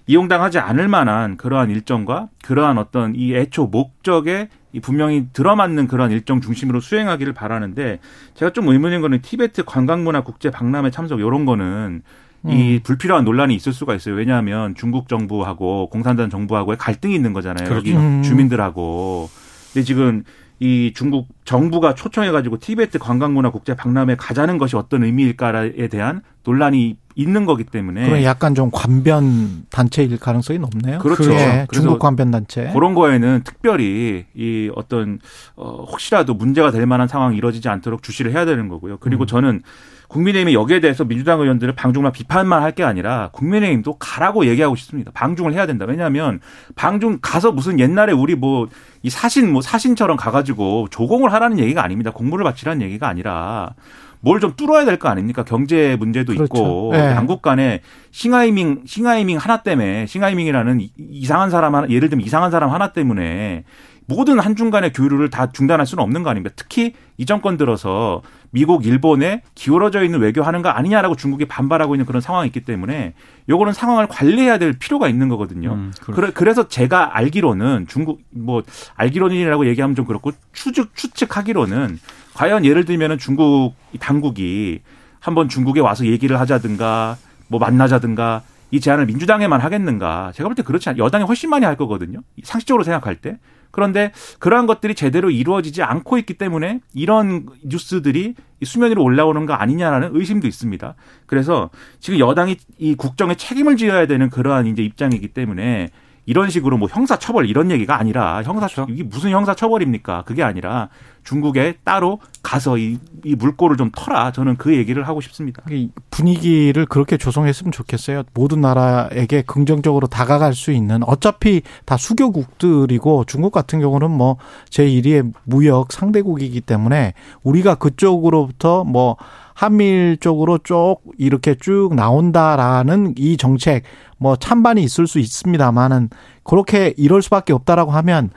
이용당하지 않을 만한 그러한 일정과 그러한 어떤 이 애초 목적 에 분명히 들어맞는 그런 일정 중심으로 수행하기를 바라는데 제가 좀 의문인 거는 티베트 관광문화 국제 박람회 참석 이런 거는 이 음. 불필요한 논란이 있을 수가 있어요. 왜냐하면 중국 정부하고 공산당 정부하고의 갈등이 있는 거잖아요. 그렇죠. 여기 음. 주민들하고. 근데 지금 이 중국 정부가 초청해가지고 티베트 관광문화 국제 박람회 가자는 것이 어떤 의미일까에 대한 논란이 있는 거기 때문에 그런 약간 좀 관변 단체일 가능성이 높네요. 그렇죠. 예, 중국 관변 단체 그런 거에는 특별히 이 어떤 어 혹시라도 문제가 될 만한 상황이 이뤄지지 않도록 주시를 해야 되는 거고요. 그리고 음. 저는 국민의힘이 여기에 대해서 민주당 의원들을 방중만 비판만 할 게 아니라 국민의힘도 가라고 얘기하고 싶습니다. 방중을 해야 된다. 왜냐하면 방중 가서 무슨 옛날에 우리 뭐 이 사신 뭐 사신처럼 가가지고 조공을 하라는 얘기가 아닙니다. 공물을 바치라는 얘기가 아니라 뭘 좀 뚫어야 될 거 아닙니까? 경제 문제도 그렇죠. 있고 네. 양국 간에 싱하이밍 싱하이밍 하나 때문에 싱하이밍이라는 이상한 사람 하나 예를 들면 이상한 사람 하나 때문에 모든 한중간의 교류를 다 중단할 수는 없는 거 아닙니까? 특히 이 정권 들어서 미국, 일본에 기울어져 있는 외교하는 거 아니냐라고 중국이 반발하고 있는 그런 상황이 있기 때문에 요거는 상황을 관리해야 될 필요가 있는 거거든요. 음, 그렇죠. 그래서 제가 알기로는 중국 뭐 알기로는이라고 얘기하면 좀 그렇고 추측 추측하기로는 과연 예를 들면은 중국 당국이 한번 중국에 와서 얘기를 하자든가 뭐 만나자든가 이 제안을 민주당에만 하겠는가? 제가 볼 때 그렇지 않. 여당이 훨씬 많이 할 거거든요. 상식적으로 생각할 때. 그런데 그러한 것들이 제대로 이루어지지 않고 있기 때문에 이런 뉴스들이 수면 위로 올라오는 거 아니냐라는 의심도 있습니다. 그래서 지금 여당이 이 국정에 책임을 지어야 되는 그러한 이제 입장이기 때문에 이런 식으로 뭐 형사 처벌 이런 얘기가 아니라 형사 그렇죠. 이게 무슨 형사 처벌입니까? 그게 아니라 중국에 따로 가서 이, 이 물꼬를 좀 터라 저는 그 얘기를 하고 싶습니다. 분위기를 그렇게 조성했으면 좋겠어요. 모든 나라에게 긍정적으로 다가갈 수 있는 어차피 다 수교국들이고 중국 같은 경우는 뭐 제1위의 무역 상대국이기 때문에 우리가 그쪽으로부터 뭐 한미일 쪽으로 쭉 이렇게 쭉 나온다라는 이 정책 뭐 찬반이 있을 수 있습니다만은 그렇게 이럴 수밖에 없다라고 하면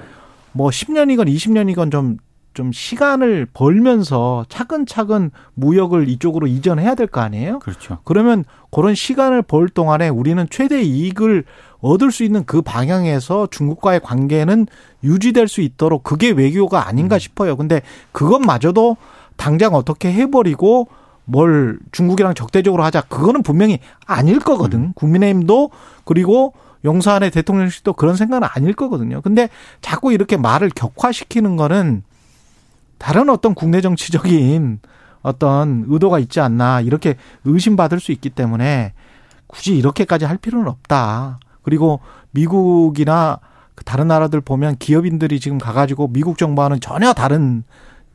뭐 10년이건 20년이건 좀, 좀 시간을 벌면서 차근차근 무역을 이쪽으로 이전해야 될 거 아니에요? 그렇죠. 그러면 그런 시간을 벌 동안에 우리는 최대 이익을 얻을 수 있는 그 방향에서 중국과의 관계는 유지될 수 있도록 그게 외교가 아닌가 음. 싶어요. 근데 그것마저도 당장 어떻게 해버리고 뭘 중국이랑 적대적으로 하자 그거는 분명히 아닐 거거든. 음. 국민의힘도 그리고 용산의 대통령실도 그런 생각은 아닐 거거든요. 근데 자꾸 이렇게 말을 격화시키는 거는 다른 어떤 국내 정치적인 어떤 의도가 있지 않나 이렇게 의심받을 수 있기 때문에 굳이 이렇게까지 할 필요는 없다. 그리고 미국이나 다른 나라들 보면 기업인들이 지금 가가지고 미국 정부와는 전혀 다른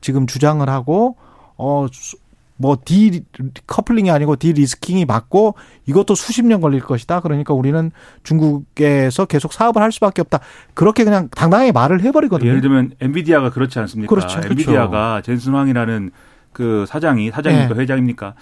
지금 주장을 하고 어 뭐 decoupling이 아니고 de-risking이 맞고 이것도 수십 년 걸릴 것이다. 그러니까 우리는 중국에서 계속 사업을 할 수밖에 없다. 그렇게 그냥 당당하게 말을 해버리거든요. 예를 들면 엔비디아가 그렇지 않습니까? 그렇죠. 엔비디아가 그렇죠. 젠슨 황이라는 그 사장이 사장입니까 네. 회장입니까?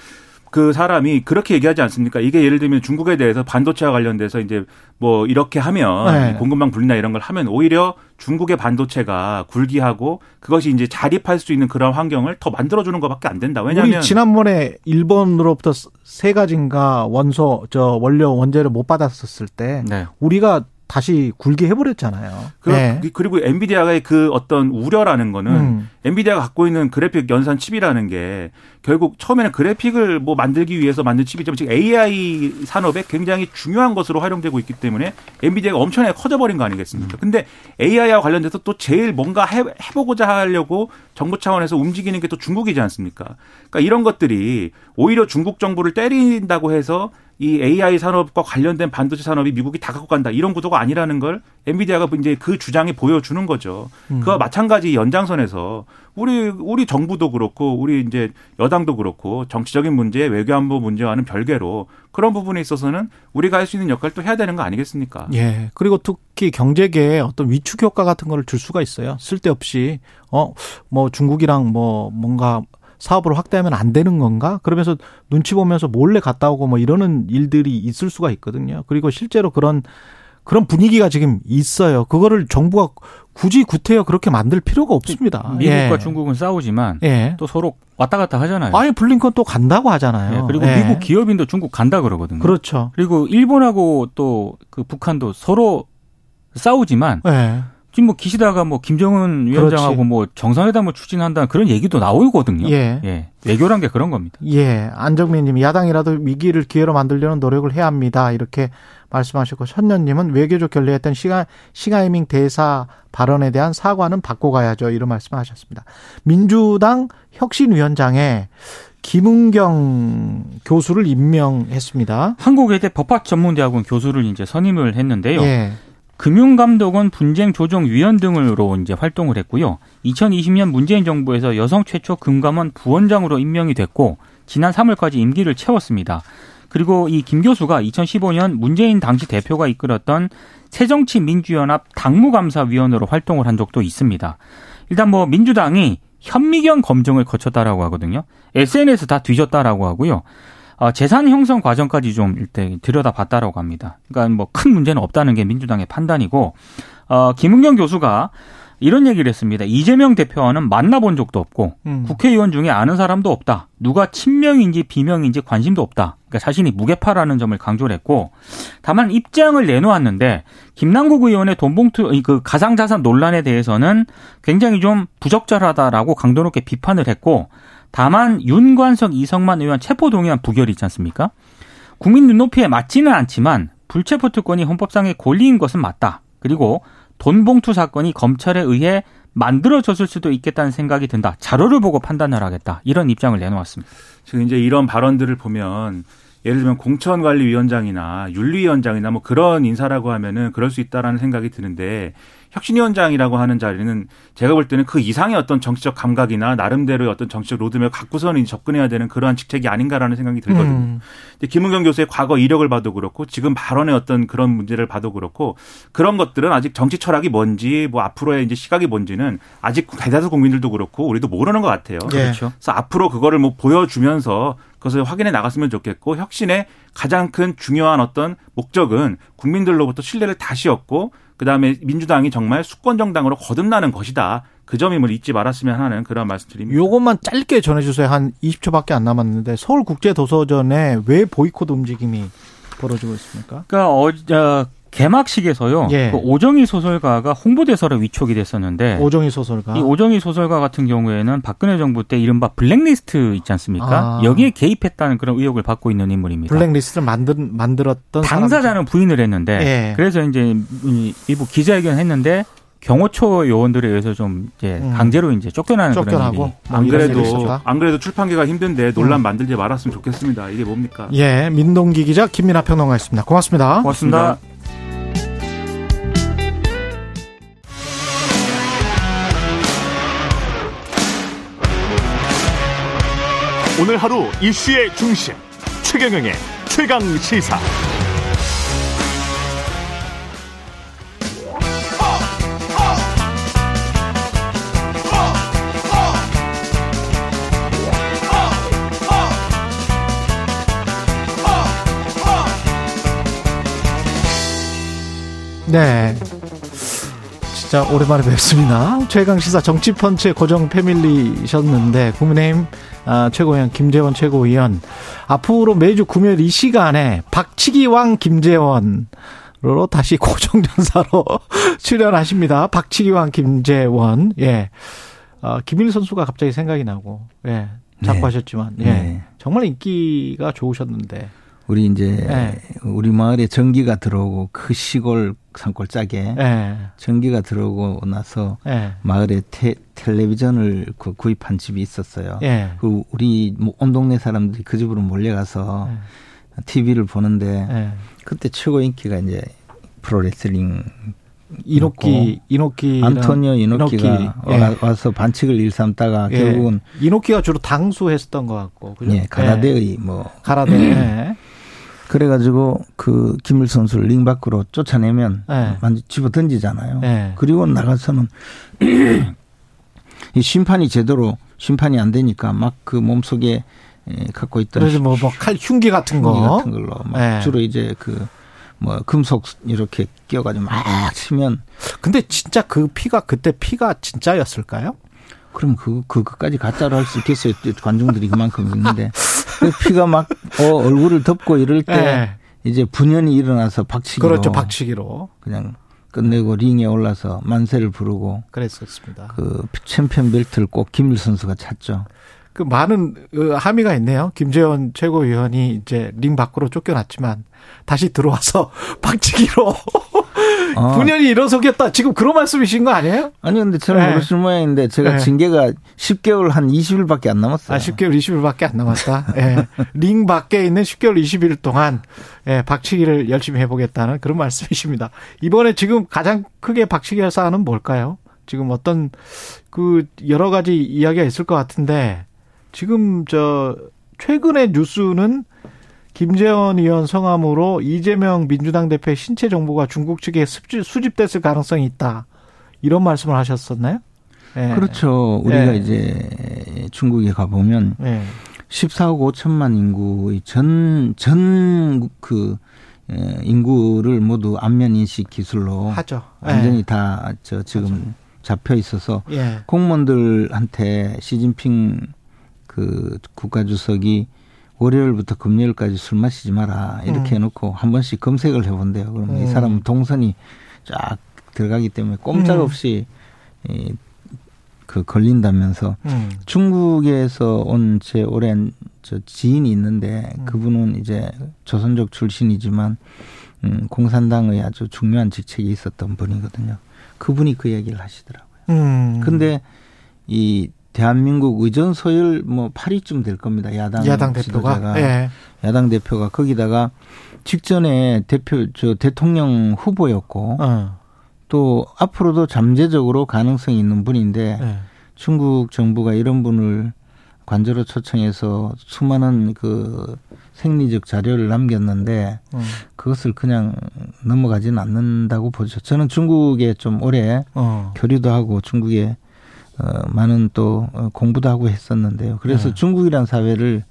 그 사람이 그렇게 얘기하지 않습니까? 이게 예를 들면 중국에 대해서 반도체와 관련돼서 이제 뭐 이렇게 하면 네. 공급망 분리나 이런 걸 하면 오히려 중국의 반도체가 굴기하고 그것이 이제 자립할 수 있는 그런 환경을 더 만들어주는 것밖에 안 된다. 왜냐하면 지난번에 일본으로부터 세 가지인가 원소 저 원료 원재를 못 받았었을 때 네. 우리가 다시 굴게 해버렸잖아요. 그, 네. 그리고 엔비디아의 그 어떤 우려라는 거는 음. 엔비디아가 갖고 있는 그래픽 연산 칩이라는 게 결국 처음에는 그래픽을 뭐 만들기 위해서 만든 칩이지만 지금 AI 산업에 굉장히 중요한 것으로 활용되고 있기 때문에 엔비디아가 엄청나게 커져버린 거 아니겠습니까? 근데 AI와 관련돼서 또 제일 뭔가 해, 해보고자 하려고 정부 차원에서 움직이는 게 또 중국이지 않습니까? 그러니까 이런 것들이 오히려 중국 정부를 때린다고 해서 이 AI 산업과 관련된 반도체 산업이 미국이 다 갖고 간다 이런 구도가 아니라는 걸 엔비디아가 이제 그 주장이 보여주는 거죠. 그와 마찬가지 연장선에서 우리 우리 정부도 그렇고 우리 이제 여당도 그렇고 정치적인 문제, 외교안보 문제와는 별개로 그런 부분에 있어서는 우리가 할 수 있는 역할을 또 해야 되는 거 아니겠습니까? 예. 그리고 특히 경제계에 어떤 위축 효과 같은 거를 줄 수가 있어요. 쓸데없이 어 뭐 중국이랑 뭐 뭔가 사업을 확대하면 안 되는 건가? 그러면서 눈치 보면서 몰래 갔다 오고 뭐 이러는 일들이 있을 수가 있거든요. 그리고 실제로 그런 그런 분위기가 지금 있어요. 그거를 정부가 굳이 구태여 그렇게 만들 필요가 없습니다. 미국과 예. 중국은 싸우지만 예. 또 서로 왔다 갔다 하잖아요. 아니 블링컨 또 간다고 하잖아요. 예, 그리고 예. 미국 기업인도 중국 간다 그러거든요. 그렇죠. 그리고 일본하고 또 그 북한도 서로 싸우지만 예. 지금 뭐 기시다가 뭐 김정은 위원장하고 그렇지. 뭐 정상회담을 추진한다는 그런 얘기도 나오거든요. 예. 외교란 게 그런 겁니다. 예, 안정민 님 야당이라도 위기를 기회로 만들려는 노력을 해야 합니다. 이렇게 말씀하셨고 천년 님은 외교적 결례했던 시가 시가이밍 대사 발언에 대한 사과는 받고 가야죠. 이런 말씀하셨습니다. 민주당 혁신위원장에 김은경 교수를 임명했습니다. 한국외대 법학 전문대학원 교수를 이제 선임을 했는데요. 예, 금융감독원 분쟁조정위원 등으로 이제 활동을 했고요. 2020년 문재인 정부에서 여성 최초 금감원 부원장으로 임명이 됐고 지난 3월까지 임기를 채웠습니다. 그리고 이 김 교수가 2015년 문재인 당시 대표가 이끌었던 새정치민주연합 당무감사위원으로 활동을 한 적도 있습니다. 일단 뭐 민주당이 현미경 검증을 거쳤다라고 하거든요. SNS 다 뒤졌다라고 하고요. 어, 재산 형성 과정까지 좀 일단 들여다봤다라고 합니다. 그러니까 뭐 큰 문제는 없다는 게 민주당의 판단이고 어, 김은경 교수가 이런 얘기를 했습니다. 이재명 대표와는 만나본 적도 없고 음. 국회의원 중에 아는 사람도 없다. 누가 친명인지 비명인지 관심도 없다. 그러니까 자신이 무게파라는 점을 강조를 했고 다만 입장을 내놓았는데 김남국 의원의 돈봉투 이그 가상자산 논란에 대해서는 굉장히 좀 부적절하다라고 강도 높게 비판을 했고 다만 윤관석 이성만 의원 체포 동의안 부결이 있지 않습니까? 국민 눈높이에 맞지는 않지만 불체포 특권이 헌법상의 권리인 것은 맞다. 그리고 돈봉투 사건이 검찰에 의해 만들어졌을 수도 있겠다는 생각이 든다. 자료를 보고 판단을 하겠다. 이런 입장을 내놓았습니다. 지금 이제 이런 발언들을 보면 예를 들면 공천관리위원장이나 윤리위원장이나 뭐 그런 인사라고 하면은 그럴 수 있다라는 생각이 드는데 혁신위원장이라고 하는 자리는 제가 볼 때는 그 이상의 어떤 정치적 감각이나 나름대로의 어떤 정치적 로드맵을 갖고서는 접근해야 되는 그러한 직책이 아닌가라는 생각이 들거든요. 음. 근데 김은경 교수의 과거 이력을 봐도 그렇고 지금 발언의 어떤 그런 문제를 봐도 그렇고 그런 것들은 아직 정치 철학이 뭔지 뭐 앞으로의 이제 시각이 뭔지는 아직 대다수 국민들도 그렇고 우리도 모르는 것 같아요. 예. 그렇죠. 그래서 앞으로 그거를 뭐 보여주면서 그것을 확인해 나갔으면 좋겠고 혁신의 가장 큰 중요한 어떤 목적은 국민들로부터 신뢰를 다시 얻고 그다음에 민주당이 정말 수권 정당으로 거듭나는 것이다. 그 점임을 잊지 말았으면 하는 그런 말씀드립니다. 요것만 짧게 전해주세요. 한 20초밖에 안 남았는데 서울국제도서전에 왜 보이콧 움직임이 벌어지고 있습니까? 그러니까 어, 어, 개막식에서요. 예. 그 오정희 소설가가 홍보대사로 위촉이 됐었는데 오정희 소설가. 이 오정희 소설가 같은 경우에는 박근혜 정부 때 이른바 블랙리스트 있지 않습니까? 아. 여기에 개입했다는 그런 의혹을 받고 있는 인물입니다. 블랙리스트를 만들 만들었던 당사자는 부인을 했는데 예. 그래서 이제 이 일부 기자회견 했는데 경호처 요원들에 의해서 좀 이제 음. 강제로 이제 쫓겨나는 쫓겨나고 그런 일이 뭐안 그래도. 안 그래도 출판계가 힘든데 논란 만들지 말았으면 좋겠습니다. 이게 뭡니까? 예, 민동기 기자 김민아 평론가였습니다. 고맙습니다. 고맙습니다. 오늘 하루 이슈의 중심 최경영의 최강 시사. 네. 진짜 오랜만에 뵙습니다. 최강 시사 정치펀치 고정 패밀리셨는데 국민의힘 아, 최고위원 김재원 최고위원 앞으로 매주 금요일 이 시간에 박치기 왕 김재원 으로 다시 고정전사로 출연하십니다. 박치기 왕 김재원. 예. 어, 김일 선수가 갑자기 생각이 나고. 예. 자꾸 네. 하셨지만. 예. 네. 정말 인기가 좋으셨는데. 우리 이제 네. 우리 마을에 전기가 들어오고 그 시골 산골 짝에 예. 전기가 들어오고 나서 예. 마을에 테, 텔레비전을 그 구입한 집이 있었어요. 예. 그 우리 뭐온 동네 사람들이 그 집으로 몰려가서 TV를 보는데 예. 그때 최고 인기가 이제 프로레슬링 이노키, 이노키. 안토니오 이노키가 예. 와- 와서 반칙을 일삼다가 예. 결국은 이노키가 주로 당수했었던 것 같고. 그죠? 예, 가라데의 뭐 예. 가라데. 예. 그래가지고 그 김일 선수를 링 밖으로 쫓아내면 네. 완전 집어 던지잖아요. 네. 그리고 나가서는 이 심판이 제대로 심판이 안 되니까 막 그 몸속에 에, 갖고 있던 그래서 뭐, 뭐, 칼, 흉기 같은 거. 흉기 같은 걸로 막 네. 주로 이제 그 뭐 금속 이렇게 끼어가지고 막 치면 근데 진짜 그 피가, 그때 피가 진짜였을까요? 그럼 그 그것까지 가짜로 할 수 있겠어요. 관중들이 그만큼 있는데 그 피가 막 어, 얼굴을 덮고 이럴 때 예. 이제 분연이 일어나서 박치기로 그렇죠. 박치기로. 그냥 끝내고 링에 올라서 만세를 부르고 그랬었습니다. 그 챔피언 벨트를 꼭 김일 선수가 찼죠. 그 많은 어, 함의가 있네요. 김재원 최고위원이 이제 링 밖으로 쫓겨났지만 다시 들어와서 박치기로 아. 분연이 일어서겠다. 지금 그런 말씀이신 거 아니에요? 아니 근데 저는 네. 모르실 모양인데 제가 네. 징계가 10개월 한 20일밖에 안 남았어요. 아, 10개월 20일밖에 안 남았다. 예. 링 밖에 있는 10개월 20일 동안 예, 박치기를 열심히 해보겠다는 그런 말씀이십니다. 이번에 지금 가장 크게 박치기 할 사안은 뭘까요? 지금 어떤 그 여러 가지 이야기가 있을 것 같은데 지금 저 최근의 뉴스는 김재원 의원 성함으로 이재명 민주당 대표의 신체 정보가 중국 측에 수집- 수집됐을 가능성이 있다. 이런 말씀을 하셨었나요? 예. 그렇죠. 우리가 예. 이제 중국에 가보면 예. 14억 5천만 인구의 전, 전, 그, 에, 인구를 모두 안면 인식 기술로 하죠. 예. 완전히 다, 저, 지금 잡혀 있어서 예. 공무원들한테 시진핑 그 국가주석이 월요일부터 금요일까지 술 마시지 마라 이렇게 음. 해놓고 한 번씩 검색을 해본대요. 그러면 이 음. 사람은 동선이 쫙 들어가기 때문에 음. 꼼짝없이 이, 그 걸린다면서 음. 중국에서 온 제 오랜 저 지인이 있는데 음. 그분은 이제 조선족 출신이지만 음, 공산당의 아주 중요한 직책이 있었던 분이거든요. 그분이 그 얘기를 하시더라고요. 음. 근데 이 대한민국 의전 서열 뭐 8위쯤 될 겁니다. 야당, 야당 대표가 지도자가. 예. 야당 대표가 거기다가 직전에 대표 저 대통령 후보였고 어. 또 앞으로도 잠재적으로 가능성이 있는 분인데 예. 중국 정부가 이런 분을 관저로 초청해서 수많은 그 생리적 자료를 남겼는데 어. 그것을 그냥 넘어가지는 않는다고 보죠. 저는 중국에 좀 오래 어. 교류도 하고 중국에 어, 많은 또 어, 공부도 하고 했었는데요. 그래서 네. 중국이란 사회를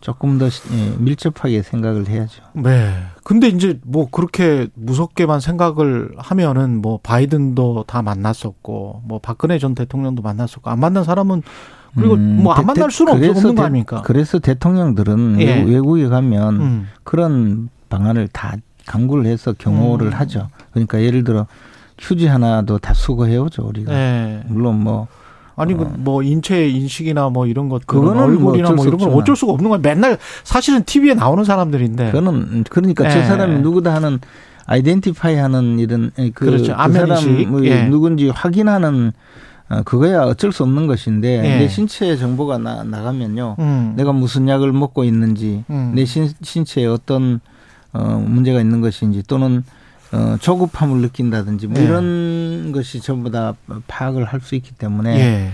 조금 더 시- 예, 밀접하게 생각을 해야죠. 네. 근데 이제 뭐 그렇게 무섭게만 생각을 하면은 뭐 바이든도 다 만났었고 뭐 박근혜 전 대통령도 만났었고 안 만난 사람은 그리고 음, 뭐안 대- 만날 대- 수는 없, 그래서 없는 거 대- 아닙니까? 그래서 대통령들은 예. 외국, 외국에 가면 음. 그런 방안을 다 강구를 해서 경호를 음. 하죠. 그러니까 예를 들어 휴지 하나도 다 수거해 오죠 우리가. 네. 물론 뭐 아니 그 뭐 인체 인식이나 뭐 이런 것들 그거는 얼굴이나 뭐뭐 어쩔 이런 건 없지만. 어쩔 수가 없는 거야. 맨날 사실은 TV에 나오는 사람들인데. 그거는 그러니까 예. 저 사람이 누구다 하는 아이덴티파이 하는 이런 그, 그렇죠. 그. 사람이 예. 누군지 확인하는 어, 그거야 어쩔 수 없는 것인데 예. 내 신체 정보가 나, 나가면요. 음. 내가 무슨 약을 먹고 있는지 음. 내 신, 신체에 어떤 어, 문제가 있는 것인지 또는 어, 조급함을 느낀다든지 뭐 예. 이런 것이 전부 다 파악을 할 수 있기 때문에 예.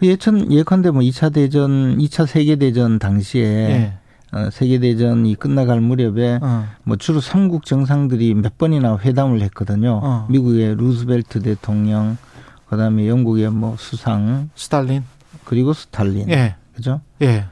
예천 예컨대 뭐 2차 대전, 2차 세계 대전 당시에 예. 어, 세계 대전이 끝나갈 무렵에 어. 뭐 주로 삼국 정상들이 몇 번이나 회담을 했거든요. 어. 미국의 루즈벨트 대통령, 그다음에 영국의 뭐 수상, 스탈린. 그리고 스탈린. 예. 그죠? 예.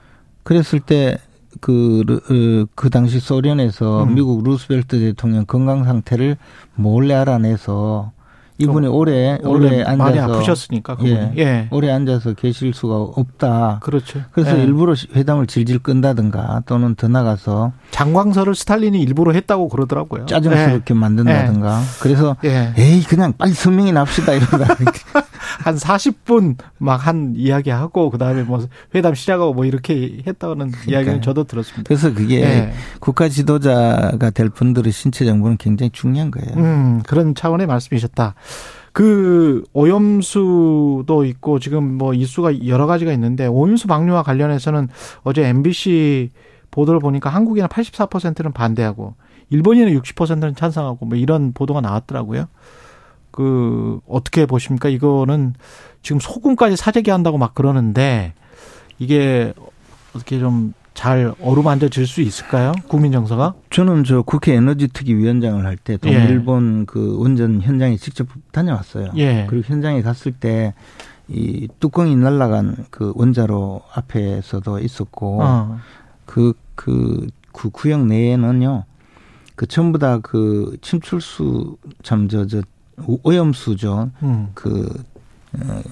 그랬을 때 그, 그, 그 당시 소련에서 음. 미국 루스벨트 대통령 건강 상태를 몰래 알아내서 이분이 오래, 오래 앉아서. 많이 아프셨으니까 그분이. 예. 예. 오래 앉아서 계실 수가 없다. 그렇죠. 그래서 예. 일부러 회담을 질질 끈다든가 또는 더 나가서 장광설을 스탈린이 일부러 했다고 그러더라고요. 짜증스럽게 만든다든가. 그래서 예. 에이 그냥 빨리 성명이 납시다 이러다. 한 40분 막 한 이야기하고 그다음에 뭐 회담 시작하고 뭐 이렇게 했다는 이야기는 저도 들었습니다. 그래서 그게 예. 국가 지도자가 될 분들의 신체 정보는 굉장히 중요한 거예요. 음, 그런 차원의 말씀이셨다. 그 오염수도 있고 지금 뭐 이슈가 여러 가지가 있는데 오염수 방류와 관련해서는 어제 MBC 보도를 보니까 한국인은 84%는 반대하고 일본인은 60%는 찬성하고 뭐 이런 보도가 나왔더라고요. 그 어떻게 보십니까? 이거는 지금 소금까지 사재기 한다고 막 그러는데 이게 어떻게 좀 잘 어루만져질 수 있을까요? 국민 정서가? 저는 저 국회 에너지 특위 위원장을 할때 예. 동일본 그 원전 현장에 직접 다녀왔어요. 예. 그리고 현장에 갔을 때 이 뚜껑이 날아간 그 원자로 앞에서도 있었고 어. 그, 그, 그 구역 내에는요, 그 전부 다 그 침출수, 참, 저, 저, 오염수죠. 음. 그, 어,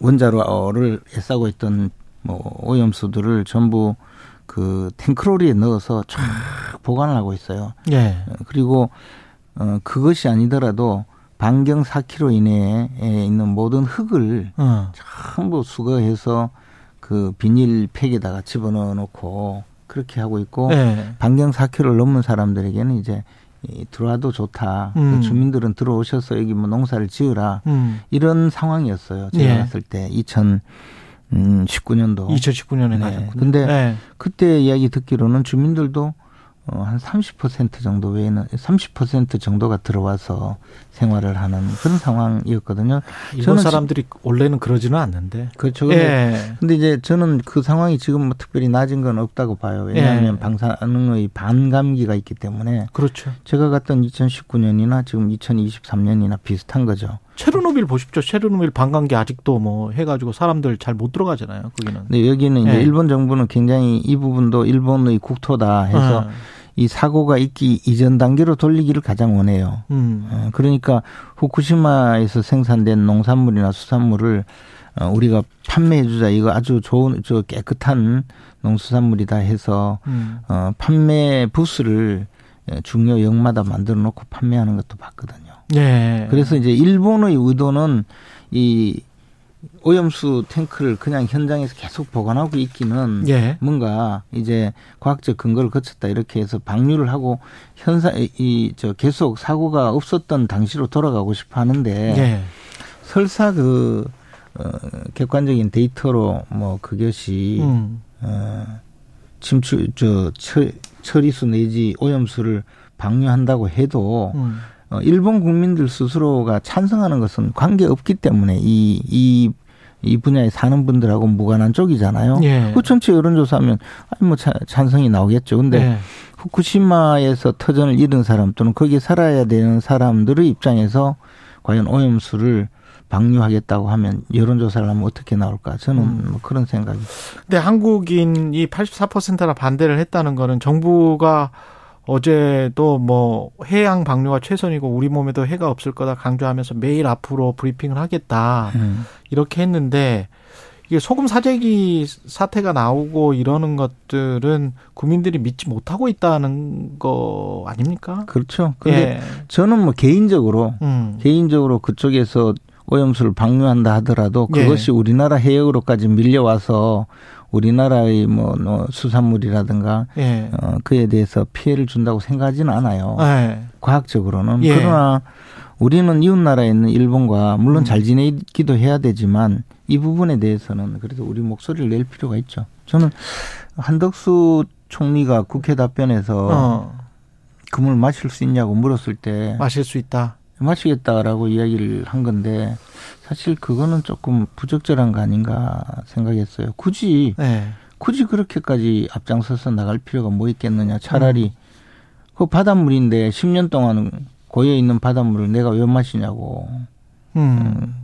원자로를 애싸고 있던 뭐 오염수들을 전부 그 탱크로리에 넣어서 쫙 보관을 하고 있어요. 예. 어, 그리고, 어, 그것이 아니더라도 반경 4km 이내에 있는 모든 흙을 어. 전부 수거해서 그 비닐 팩에다가 집어넣어 놓고 그렇게 하고 있고 예. 반경 4km를 넘는 사람들에게는 이제 이 들어와도 좋다. 음. 그 주민들은 들어오셔서 여기 뭐 농사를 지으라. 음. 이런 상황이었어요. 제가 예. 갔을 때 2019년도. 2019년에 네. 근데 예. 그때 이야기 듣기로는 주민들도 어, 한 30% 정도 외에는 30% 정도가 들어와서 생활을 하는 그런 상황이었거든요. 일본 저는 사람들이 원래는 그러지는 않는데. 그렇죠. 근데 예. 근데 이제 저는 그 상황이 지금 뭐 특별히 낮은 건 없다고 봐요. 왜냐하면 예. 방사능의 반감기가 있기 때문에 그렇죠. 제가 갔던 2019년이나 지금 2023년이나 비슷한 거죠. 체르노빌 보십시오. 체르노빌 반감기 아직도 뭐 해가지고 사람들 잘 못 들어가잖아요. 거기는. 근데 여기는 이제 예. 일본 정부는 굉장히 이 부분도 일본의 국토다 해서 어. 이 사고가 있기 이전 단계로 돌리기를 가장 원해요. 음. 어, 그러니까 후쿠시마에서 생산된 농산물이나 수산물을 어, 우리가 판매해주자 이거 아주 좋은 저 깨끗한 농수산물이다 해서 음. 어, 판매 부스를 예, 중요 역마다 만들어 놓고 판매하는 것도 봤거든요. 예. 그래서 이제 일본의 의도는 이 오염수 탱크를 그냥 현장에서 계속 보관하고 있기는 예. 뭔가 이제 과학적 근거를 거쳤다 이렇게 해서 방류를 하고 현사 이 저 계속 사고가 없었던 당시로 돌아가고 싶어 하는데 예. 설사 그 어, 객관적인 데이터로 뭐 그것이 음. 어, 침출 저 처, 처리수 내지 오염수를 방류한다고 해도 음. 어, 일본 국민들 스스로가 찬성하는 것은 관계 없기 때문에 이, 이, 이 분야에 사는 분들하고 무관한 쪽이잖아요. 예. 그 전체 여론조사하면, 아니, 뭐, 차- 찬성이 나오겠죠. 근데 예. 후쿠시마에서 터전을 잃은 사람 또는 거기에 살아야 되는 사람들의 입장에서 과연 오염수를 방류하겠다고 하면 여론조사를 하면 어떻게 나올까? 저는 음. 뭐 그런 생각이. 근데 한국인이 84%나 반대를 했다는 거는 정부가 어제도 뭐 해양 방류가 최선이고 우리 몸에도 해가 없을 거다 강조하면서 매일 앞으로 브리핑을 하겠다 음. 이렇게 했는데 이게 소금 사재기 사태가 나오고 이러는 것들은 국민들이 믿지 못하고 있다는 거 아닙니까? 그렇죠. 근데 예. 저는 뭐 개인적으로 음. 개인적으로 그쪽에서 오염수를 방류한다 하더라도 예. 그것이 우리나라 해역으로까지 밀려와서 우리나라의 뭐, 뭐 수산물이라든가 예. 어, 그에 대해서 피해를 준다고 생각하지는 않아요. 예. 과학적으로는 예. 그러나 우리는 이웃 나라에 있는 일본과 물론 음. 잘 지내기도 해야 되지만 이 부분에 대해서는 그래도 우리 목소리를 낼 필요가 있죠. 저는 한덕수 총리가 국회 답변에서 어. 금을 마실 수 있냐고 물었을 때 마실 수 있다. 마시겠다라고 이야기를 한 건데 사실 그거는 조금 부적절한 거 아닌가 생각했어요. 굳이 예. 굳이 그렇게까지 앞장서서 나갈 필요가 뭐 있겠느냐. 차라리 그 바닷물인데 10년 동안 고여 있는 바닷물을 내가 왜 마시냐고. 음.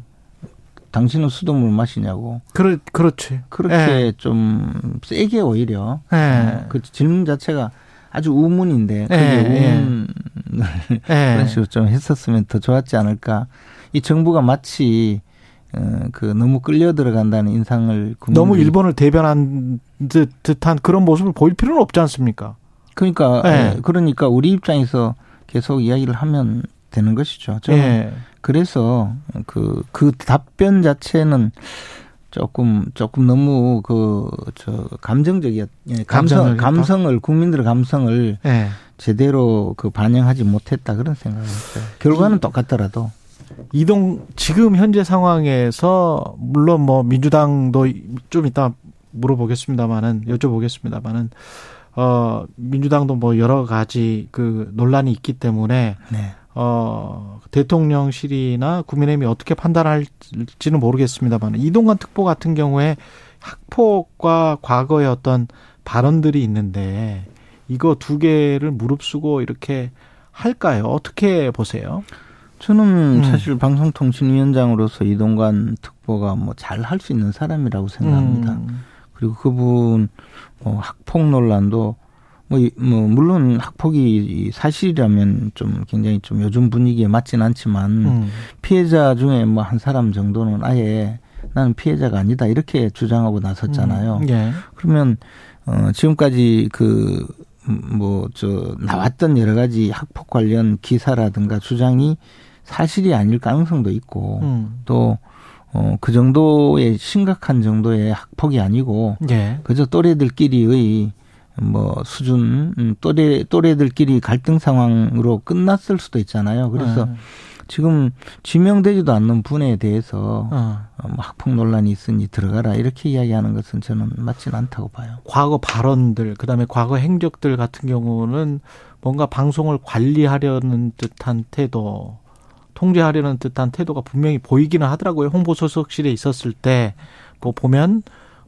당신은 수돗물 마시냐고. 그렇 그렇지. 그렇게 예. 좀 세게 오히려 예. 어, 그 질문 자체가 아주 우문인데 그게 예, 우문을 예. 그런 식으로 좀 했었으면 더 좋았지 않을까. 이 정부가 마치 어, 그 너무 끌려 들어간다는 인상을 너무 일본을 대변한 듯, 듯한 그런 모습을 보일 필요는 없지 않습니까? 그러니까 예. 예, 그러니까 우리 입장에서 계속 이야기를 하면 되는 것이죠. 저는 예. 그래서 그, 그 답변 자체는 조금, 조금 너무 그, 저, 감정적이었, 예, 감성? 감성을, 국민들의 감성을 예. 제대로 그 반영하지 못했다 그런 생각을 했어요. 결과는 똑같더라도. 이동 지금 현재 상황에서 물론 뭐 민주당도 좀 이따 물어보겠습니다만은 여쭤보겠습니다만은 어 민주당도 뭐 여러 가지 그 논란이 있기 때문에 네. 어 대통령실이나 국민의힘이 어떻게 판단할지는 모르겠습니다만 이동관 특보 같은 경우에 학폭과 과거의 어떤 발언들이 있는데 이거 두 개를 무릅쓰고 이렇게 할까요? 어떻게 보세요? 저는 음. 사실 방송통신위원장으로서 이동관 특보가 뭐 잘 할 수 있는 사람이라고 생각합니다. 음. 그리고 그분 뭐 학폭 논란도 뭐, 이- 뭐 물론 학폭이 사실이라면 좀 굉장히 좀 요즘 분위기에 맞진 않지만 음. 피해자 중에 뭐 한 사람 정도는 아예 나는 피해자가 아니다 이렇게 주장하고 나섰잖아요. 음. 예. 그러면 어 지금까지 그 뭐 저 나왔던 여러 가지 학폭 관련 기사라든가 주장이 사실이 아닐 가능성도 있고 음. 또 어, 그 정도의 심각한 정도의 학폭이 아니고 예. 그저 또래들끼리의 뭐 수준 음, 또래 또래들끼리 갈등 상황으로 끝났을 수도 있잖아요. 그래서 어. 지금 지명되지도 않는 분에 대해서 어. 어, 뭐 학폭 논란이 있으니 들어가라 이렇게 이야기하는 것은 저는 맞지는 않다고 봐요. 과거 발언들, 그다음에 과거 행적들 같은 경우는 뭔가 방송을 관리하려는 듯한 태도, 통제하려는 듯한 태도가 분명히 보이기는 하더라고요. 홍보 소속실에 있었을 때 뭐 보면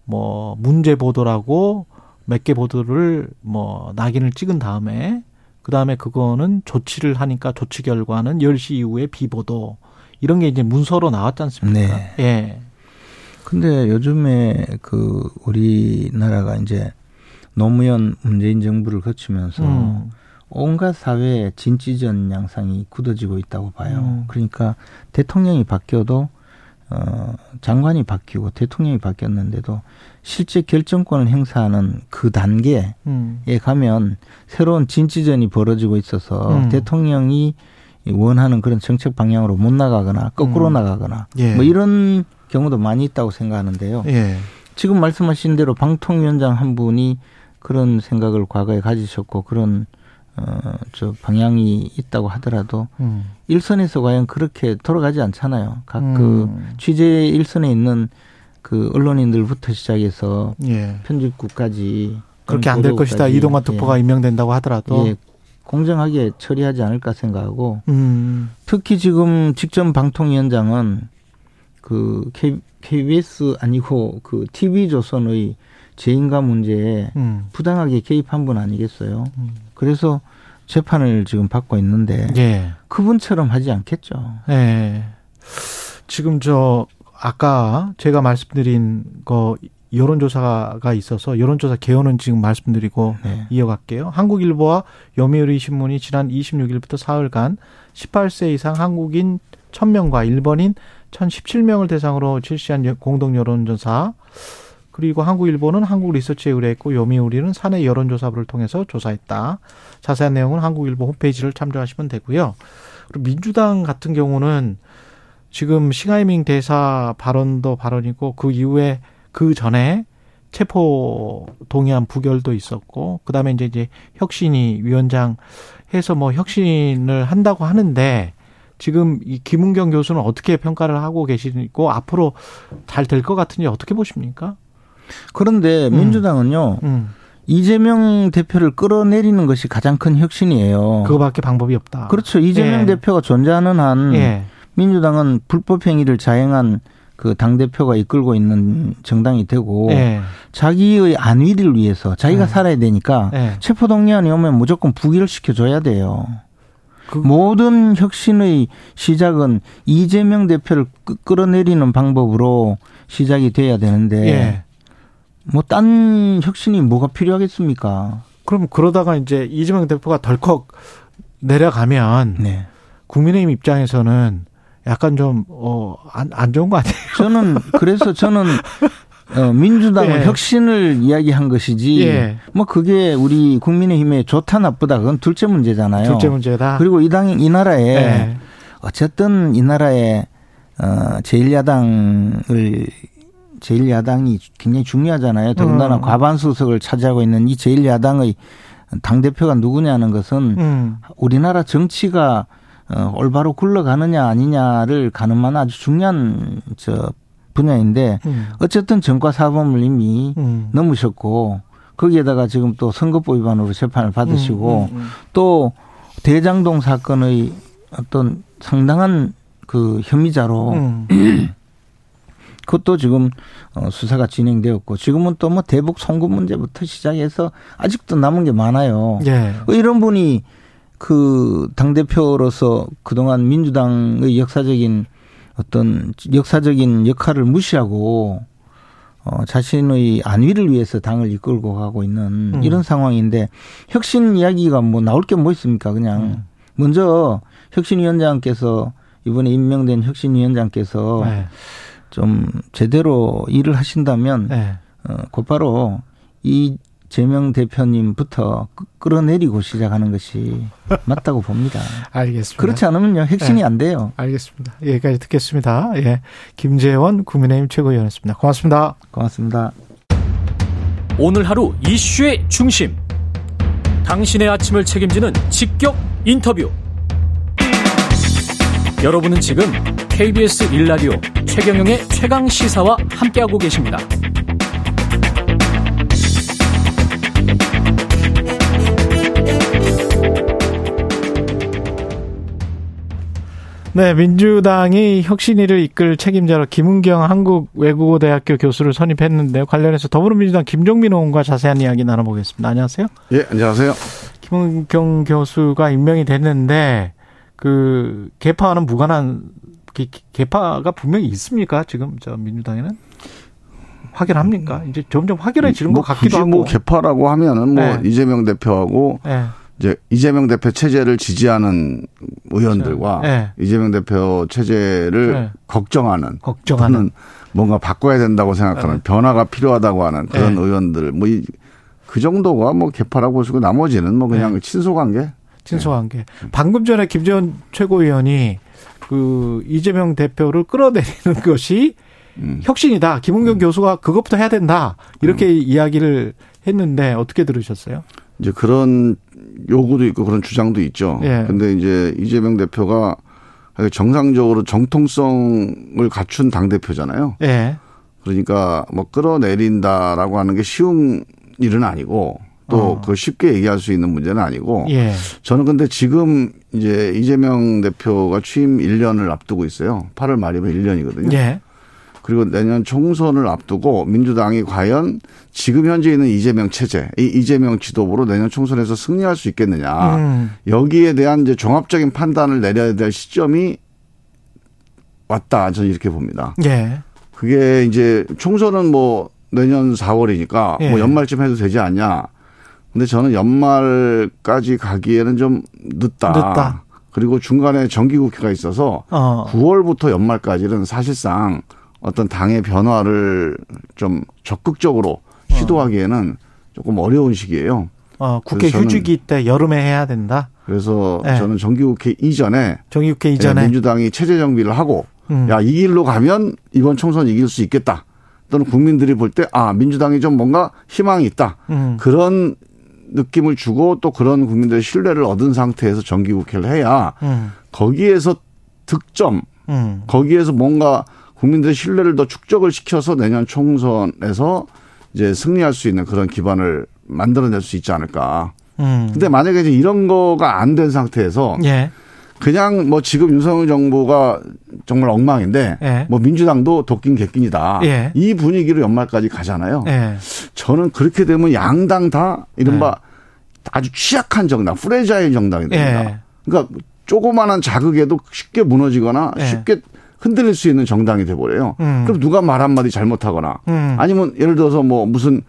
뭐 문제 보도라고 몇 개 보도를 뭐 낙인을 찍은 다음에 그 다음에 그거는 조치를 하니까 조치 결과는 10시 이후에 비보도 이런 게 이제 문서로 나왔지 않습니까? 네. 예. 근데 요즘에 그 우리나라가 이제 노무현 문재인 정부를 거치면서 음. 온갖 사회에 진취전 양상이 굳어지고 있다고 봐요. 음. 그러니까 대통령이 바뀌어도 어 장관이 바뀌고 대통령이 바뀌었는데도 실제 결정권을 행사하는 그 단계에 음. 가면 새로운 진취전이 벌어지고 있어서 음. 대통령이 원하는 그런 정책 방향으로 못 나가거나 거꾸로 음. 나가거나 예. 뭐 이런 경우도 많이 있다고 생각하는데요. 예. 지금 말씀하신 대로 방통위원장 한 분이 그런 생각을 과거에 가지셨고 그런 어저 방향이 있다고 하더라도 음. 일선에서 과연 그렇게 돌아가지 않잖아요. 각그 음. 취재 일선에 있는 그 언론인들부터 시작해서 예. 편집국까지 그렇게 안 될 것이다. 이동관 특보가 예, 임명된다고 하더라도. 예, 공정하게 처리하지 않을까 생각하고 음. 특히 지금 직전 방통위원장은 그 K, KBS 아니고 그 TV조선의 재인가 문제에 음. 부당하게 개입한 분 아니겠어요? 음. 그래서 재판을 지금 받고 있는데 예. 그분처럼 하지 않겠죠. 예. 지금 저 아까 제가 말씀드린 거 여론조사가 있어서 여론조사 개요는 지금 말씀드리고 네. 이어갈게요. 한국일보와 요미우리 신문이 지난 26일부터 사흘간 18세 이상 한국인 1000명과 일본인 1017명을 대상으로 실시한 공동 여론조사 그리고 한국일보는 한국리서치에 의뢰했고 요미우리는 사내 여론조사부를 통해서 조사했다. 자세한 내용은 한국일보 홈페이지를 참조하시면 되고요. 그리고 민주당 같은 경우는 지금 싱하이밍 대사 발언도 발언이고 그 이후에 그 전에 체포 동의안 부결도 있었고 그다음에 이제 이제 혁신이 위원장 해서 뭐 혁신을 한다고 하는데 지금 이 김은경 교수는 어떻게 평가를 하고 계시고 앞으로 잘 될 것 같은지 어떻게 보십니까? 그런데 음. 민주당은요 음. 이재명 대표를 끌어내리는 것이 가장 큰 혁신이에요. 그거밖에 방법이 없다. 그렇죠. 이재명 예. 대표가 존재하는 한 예. 민주당은 불법 행위를 자행한 그 당 대표가 이끌고 있는 정당이 되고 예. 자기의 안위를 위해서 자기가 예. 살아야 되니까 예. 체포 동의안이 오면 무조건 부기를 시켜줘야 돼요. 그 모든 혁신의 시작은 이재명 대표를 끄- 끌어내리는 방법으로 시작이 돼야 되는데 예. 뭐 딴 혁신이 뭐가 필요하겠습니까? 그럼 그러다가 이제 이재명 대표가 덜컥 내려가면 네. 국민의힘 입장에서는 약간 좀, 어, 안, 안 좋은 거 아니에요? 저는 그래서 저는 어, 민주당은 예. 혁신을 이야기한 것이지 예. 뭐 그게 우리 국민의힘에 좋다 나쁘다 그건 둘째 문제잖아요. 둘째 문제다. 그리고 이 당 이 나라에 예. 어쨌든 이 나라에 어 제1야당을 제1야당이 굉장히 중요하잖아요. 더군다나 음. 과반수석을 차지하고 있는 이 제1야당의 당 대표가 누구냐는 것은 음. 우리나라 정치가 어, 올바로 굴러가느냐 아니냐를 가늠하는 아주 중요한 저 분야인데 음. 어쨌든 전과 사범을 이미 음. 넘으셨고 거기에다가 지금 또 선거법 위반으로 재판을 받으시고 음, 음, 음. 또 대장동 사건의 어떤 상당한 그 혐의자로 음. 그것도 지금 어, 수사가 진행되었고 지금은 또 뭐 대북 송금 문제부터 시작해서 아직도 남은 게 많아요. 예. 어, 이런 분이 그 당 대표로서 그동안 민주당의 역사적인 어떤 역사적인 역할을 무시하고 어, 자신의 안위를 위해서 당을 이끌고 가고 있는 음. 이런 상황인데 혁신 이야기가 뭐 나올 게 뭐 있습니까? 그냥 음. 먼저 혁신위원장께서 이번에 임명된 혁신위원장께서 네. 좀 제대로 일을 하신다면 네. 어, 곧바로 이 재명 대표님부터 끄- 끌어내리고 시작하는 것이 맞다고 봅니다. 알겠습니다. 그렇지 않으면요 핵심이 네. 안 돼요. 알겠습니다. 여기까지 듣겠습니다. 예. 김재원 국민의힘 최고위원이었습니다. 고맙습니다. 고맙습니다. 오늘 하루 이슈의 중심. 당신의 아침을 책임지는 직격 인터뷰. 여러분은 지금 KBS 1라디오 최경영의 최강 시사와 함께하고 계십니다. 네, 민주당이 혁신위를 이끌 책임자로 김은경 한국외국어대학교 교수를 선임했는데요. 관련해서 더불어민주당 김종민 의원과 자세한 이야기 나눠보겠습니다. 안녕하세요. 예, 안녕하세요. 김은경 교수가 임명이 됐는데 그 개파와는 무관한 개- 개파가 분명히 있습니까? 지금 저 민주당에는 확연합니까? 이제 점점 확연해지는 것뭐 같기도 굳이 하고. 뭐 개파라고 하면은 뭐 네. 이재명 대표하고 네. 이제 이재명 대표 체제를 지지하는 의원들과 네. 이재명 대표 체제를 네. 걱정하는 걱정하는. 또는 뭔가 바꿔야 된다고 생각하는 네. 변화가 필요하다고 하는 그런 네. 의원들 뭐그 정도가 뭐 개파라고 보시고 나머지는 뭐 그냥 네. 친소관계 친소한 게 방금 전에 김재원 최고위원이 그 이재명 대표를 끌어내리는 것이 음. 혁신이다. 김은경 교수가 그것부터 해야 된다. 이렇게 이야기를 했는데 어떻게 들으셨어요? 이제 그런 요구도 있고 그런 주장도 있죠. 예. 근데 이제 이재명 대표가 정상적으로 정통성을 갖춘 당 대표잖아요. 예. 그러니까 뭐 끌어내린다라고 하는 게 쉬운 일은 아니고 또 어. 그 쉽게 얘기할 수 있는 문제는 아니고 예. 저는 근데 지금 이제 이재명 대표가 취임 1년을 앞두고 있어요. 8월 말이면 1년이거든요. 예. 그리고 내년 총선을 앞두고 민주당이 과연 지금 현재 있는 이재명 체제, 이 이재명 지도부로 내년 총선에서 승리할 수 있겠느냐. 음. 여기에 대한 이제 종합적인 판단을 내려야 될 시점이 왔다. 저는 이렇게 봅니다. 예. 그게 이제 총선은 뭐 내년 4월이니까 예. 뭐 연말쯤 해도 되지 않냐. 근데 저는 연말까지 가기에는 좀 늦다. 늦다. 그리고 중간에 정기국회가 있어서 어. 9월부터 연말까지는 사실상 어떤 당의 변화를 좀 적극적으로 시도하기에는 조금 어려운 시기예요. 어, 국회 휴직이 때 여름에 해야 된다. 그래서 네. 저는 정기국회 이전에 정기국회 예, 이전에. 민주당이 체제 정비를 하고 음. 야, 이 길로 가면 이번 총선 이길 수 있겠다. 또는 국민들이 볼 때 아, 민주당이 좀 뭔가 희망이 있다. 음. 그런 느낌을 주고 또 그런 국민들의 신뢰를 얻은 상태에서 정기국회를 해야 음. 거기에서 득점, 음. 거기에서 뭔가 국민들의 신뢰를 더 축적을 시켜서 내년 총선에서 이제 승리할 수 있는 그런 기반을 만들어낼 수 있지 않을까. 음. 근데 만약에 이제 이런 거가 안 된 상태에서 예. 그냥 뭐 지금 윤석열 정부가 정말 엉망인데 예. 뭐 민주당도 도긴개긴입니다. 예. 이 분위기로 연말까지 가잖아요. 예. 저는 그렇게 되면 양당 다 이른바 네. 아주 취약한 정당, fragile 정당이 됩니다. 예. 그러니까 조그마한 자극에도 쉽게 무너지거나 네. 쉽게 흔들릴 수 있는 정당이 돼버려요. 음. 그럼 누가 말 한마디 잘못하거나 음. 아니면 예를 들어서 뭐 무슨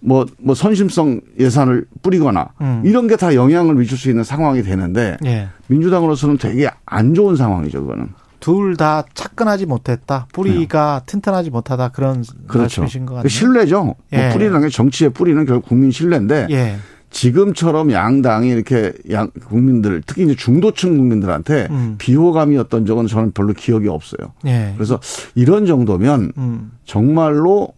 뭐, 뭐 선심성 예산을 뿌리거나 음. 이런 게 다 영향을 미칠 수 있는 상황이 되는데 예. 민주당으로서는 되게 안 좋은 상황이죠, 그거는. 둘다 차근하지 못했다. 뿌리가 튼튼하지 못하다. 그런 네. 그렇죠. 말씀이신 것그 같네요. 신뢰죠. 예. 뭐 뿌리라는 게 정치의 뿌리는 결국 국민 신뢰인데 예. 지금처럼 양당이 이렇게 양 국민들 특히 이제 중도층 국민들한테 음. 비호감이었던 적은 저는 별로 기억이 없어요. 예. 그래서 이런 정도면 음. 정말로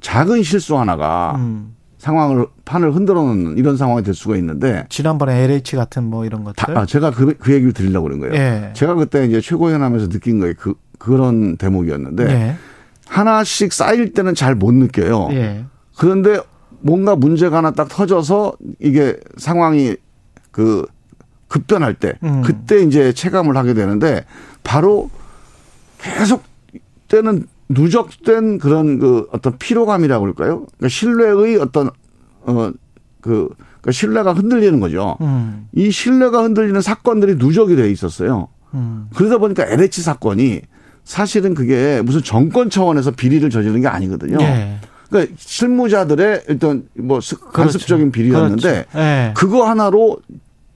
작은 실수 하나가 음. 상황을 판을 흔들어 놓는 이런 상황이 될 수가 있는데 지난번에 LH 같은 뭐 이런 것들. 다, 아, 제가 그, 그 얘기를 드리려고 그런 거예요. 예. 제가 그때 이제 최고위원 하면서 느낀 거예요. 그 그런 대목이었는데 예. 하나씩 쌓일 때는 잘 못 느껴요. 예. 그런데 뭔가 문제가 하나 딱 터져서 이게 상황이 그 급변할 때 음. 그때 이제 체감을 하게 되는데 바로 계속 때는 누적된 그런 그 어떤 피로감이라고 그럴까요? 그러니까 신뢰의 어떤 어 그 그러니까 신뢰가 흔들리는 거죠. 음. 이 신뢰가 흔들리는 사건들이 누적이 돼 있었어요. 음. 그러다 보니까 LH 사건이 사실은 그게 무슨 정권 차원에서 비리를 저지른 게 아니거든요. 예. 그러니까 실무자들의 일단 뭐 습- 간습적인 비리였는데 그렇죠. 예. 그거 하나로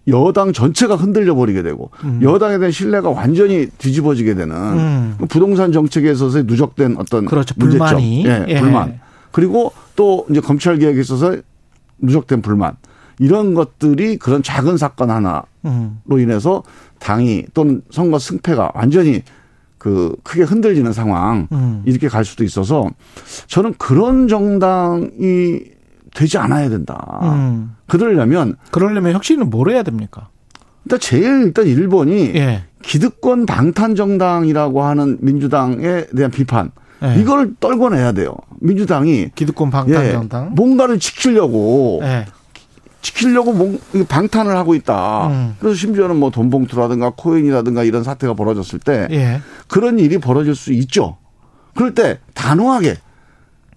여당 전체가 흔들려 버리게 되고 음. 여당에 대한 신뢰가 완전히 뒤집어지게 되는 음. 부동산 정책에 있어서의 누적된 어떤 그렇죠. 문제점. 예, 예. 불만 그리고 또 이제 검찰 개혁에 있어서 누적된 불만 이런 것들이 그런 작은 사건 하나로 음. 인해서 당이 또는 선거 승패가 완전히 그 크게 흔들리는 상황 음. 이렇게 갈 수도 있어서 저는 그런 정당이 되지 않아야 된다. 음. 그러려면 그러려면 혁신은 뭘 해야 됩니까? 일단 제일 일단 1번이 예. 기득권 방탄 정당이라고 하는 민주당에 대한 비판 예. 이걸 떨궈내야 돼요. 민주당이 기득권 예, 방탄정당. 뭔가를 지키려고 예. 지키려고 뭔- 방탄을 하고 있다. 음. 그래서 심지어는 뭐 돈봉투라든가 코인이라든가 이런 사태가 벌어졌을 때 예. 그런 일이 벌어질 수 있죠. 그럴 때 단호하게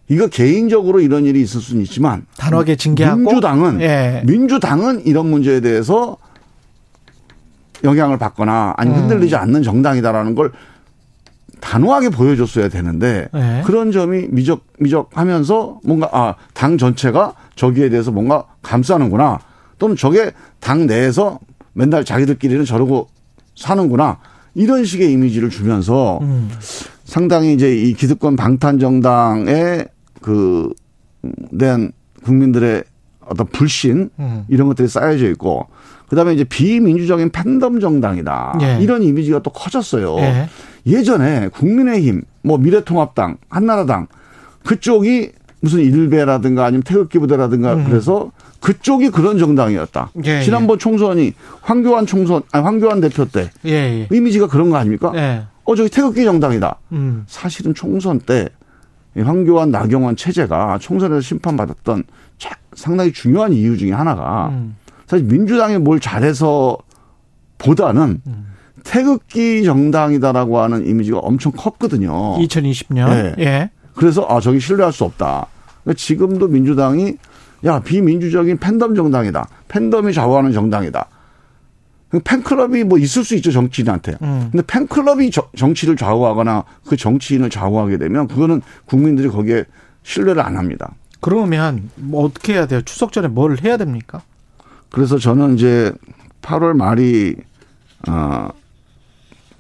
이거 개인적으로 이런 일이 있을 수는 있지만 단호하게 징계하고 민주당은 예. 민주당은 이런 문제에 대해서 영향을 받거나 아니면 음. 흔들리지 않는 정당이다라는 걸 단호하게 보여줬어야 되는데 예. 그런 점이 미적 미적하면서 뭔가 아 당 전체가 저기에 대해서 뭔가 감싸는구나 또는 저게 당 내에서 맨날 자기들끼리는 저러고 사는구나 이런 식의 이미지를 주면서 음. 상당히 이제 이 기득권 방탄 정당의 그 대한 국민들의 어떤 불신 음. 이런 것들이 쌓여져 있고 그다음에 이제 비민주적인 팬덤 정당이다 예. 이런 이미지가 또 커졌어요. 예. 예전에 국민의힘, 뭐 미래통합당, 한나라당 그쪽이 무슨 일베라든가 아니면 태극기 부대라든가 음. 그래서 그쪽이 그런 정당이었다. 예, 지난번 총선이 황교안 총선, 아니 황교안 대표 때 예. 예. 이미지가 그런 거 아닙니까? 예. 어 저기 태극기 정당이다. 음. 사실은 총선 때이 황교안 나경원 체제가 총선에서 심판받았던 자- 상당히 중요한 이유 중에 하나가 음. 사실 민주당이 뭘 잘해서 보다는 음. 태극기 정당이다라고 하는 이미지가 엄청 컸거든요. 2020년. 네. 예. 그래서 아 저기 신뢰할 수 없다. 그러니까 지금도 민주당이 야 비민주적인 팬덤 정당이다. 팬덤이 좌우하는 정당이다. 그 팬클럽이 뭐 있을 수 있죠 정치인한테. 음. 근데 팬클럽이 저- 정치를 좌우하거나 그 정치인을 좌우하게 되면 그거는 국민들이 거기에 신뢰를 안 합니다. 그러면 뭐 어떻게 해야 돼요? 추석 전에 뭘 해야 됩니까? 그래서 저는 이제 8월 말이 어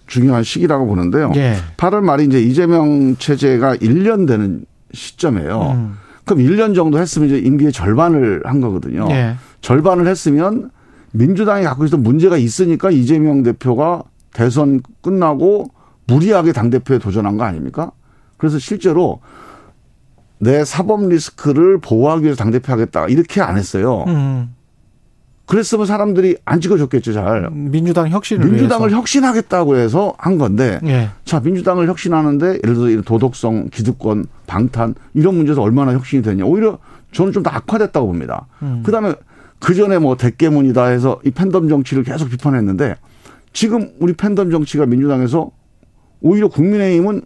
중요한 시기라고 보는데요. 예. 8월 말이 이제 이재명 체제가 1년 되는 시점이에요. 음. 그럼 1년 정도 했으면 이제 임기의 절반을 한 거거든요. 예. 절반을 했으면 민주당이 갖고 있었던 문제가 있으니까 이재명 대표가 대선 끝나고 무리하게 당대표에 도전한 거 아닙니까? 그래서 실제로 내 사법 리스크를 보호하기 위해서 당대표 하겠다. 이렇게 안 했어요. 음. 그랬으면 사람들이 안 찍어줬겠죠, 잘. 민주당 혁신을 민주당을 위해서. 혁신하겠다고 해서 한 건데 예. 자, 민주당을 혁신하는데 예를 이런 도덕성, 기득권, 방탄 이런 문제에서 얼마나 혁신이 되냐. 오히려 저는 좀 더 악화됐다고 봅니다. 음. 그다음에 그 전에 뭐 대깨문이다 해서 이 팬덤 정치를 계속 비판했는데 지금 우리 팬덤 정치가 민주당에서 오히려 국민의힘은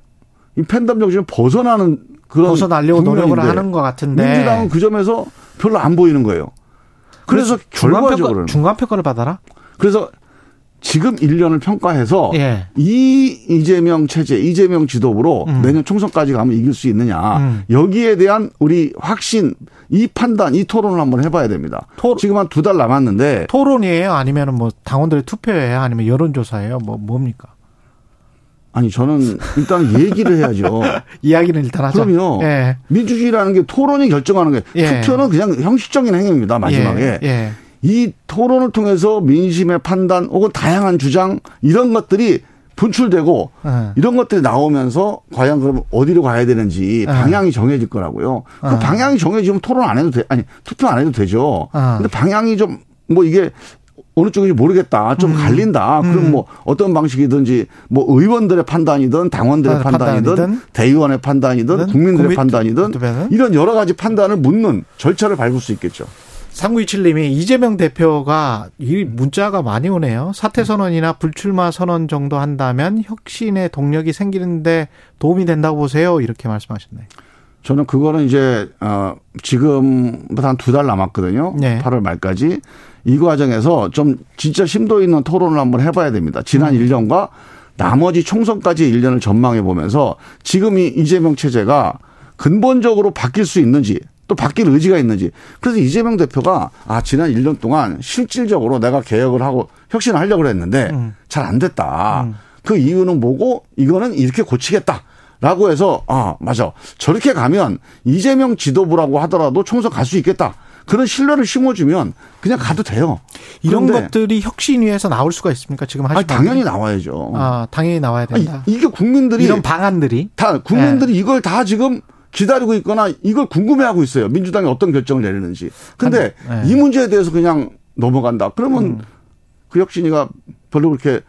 이 팬덤 정치를 벗어나는 그런 벗어나려고 노력을 하는 것 같은데. 민주당은 그 점에서 별로 안 보이는 거예요. 그래서 결과적으로는 중간 평가를 받아라. 그래서 지금 1년을 평가해서 예. 이 이재명 체제, 이재명 지도부로 음. 내년 총선까지 가면 이길 수 있느냐. 음. 여기에 대한 우리 확신, 이 판단, 이 토론을 한번 해봐야 됩니다. 토- 지금 한 두 달 남았는데 토론이에요? 아니면 뭐 당원들의 투표예요? 아니면 여론조사예요? 뭐 뭡니까? 아니 저는 일단 얘기를 해야죠. 이야기는 일단 하자. 그럼요. 예. 민주주의라는 게 토론이 결정하는 게 예. 투표는 그냥 형식적인 행위입니다. 마지막에 예. 예. 이 토론을 통해서 민심의 판단 혹은 다양한 주장 이런 것들이 분출되고 예. 이런 것들이 나오면서 과연 그럼 어디로 가야 되는지 어. 방향이 정해질 거라고요. 그 어. 방향이 정해지면 토론 안 해도 돼. 아니, 투표 안 해도 되죠. 어. 근데 방향이 좀 뭐 이게 어느 쪽인지 모르겠다. 좀 갈린다. 그럼 음. 뭐 어떤 방식이든지 뭐 의원들의 판단이든 당원들의 아, 판단이든, 판단이든 대의원의 판단이든 든 국민들의 국민 판단이든? 이런 여러 가지 판단을 묻는 절차를 밟을 수 있겠죠. 3927님이 이재명 대표가 이 문자가 많이 오네요. 사퇴 선언이나 불출마 선언 정도 한다면 혁신의 동력이 생기는데 도움이 된다고 보세요. 이렇게 말씀하셨네요. 저는 그거는 이제 어 지금부터 한두 달 남았거든요. 네. 8월 말까지 이 과정에서 좀 진짜 심도 있는 토론을 한번 해봐야 됩니다. 지난 음. 1년과 나머지 총선까지 1년을 전망해 보면서 지금 이 이재명 체제가 근본적으로 바뀔 수 있는지 또 바뀔 의지가 있는지 그래서 이재명 대표가 아 지난 1년 동안 실질적으로 내가 개혁을 하고 혁신을 하려고 했는데 음. 잘안 됐다. 음. 그 이유는 뭐고 이거는 이렇게 고치겠다. 라고 해서 아 맞아 저렇게 가면 이재명 지도부라고 하더라도 총선 갈 수 있겠다 그런 신뢰를 심어주면 그냥 가도 돼요 이런 것들이 혁신위에서 나올 수가 있습니까? 지금 하시는 아니, 당연히 나와야죠 아, 당연히 나와야 아니, 된다. 이게 국민들이 이런 방안들이 다 국민들이 이걸 다 지금 기다리고 있거나 이걸 궁금해하고 있어요 민주당이 어떤 결정을 내리는지 근데 한- 네. 이 문제에 대해서 그냥 넘어간다 그러면 음. 그 혁신이가 별로 그렇게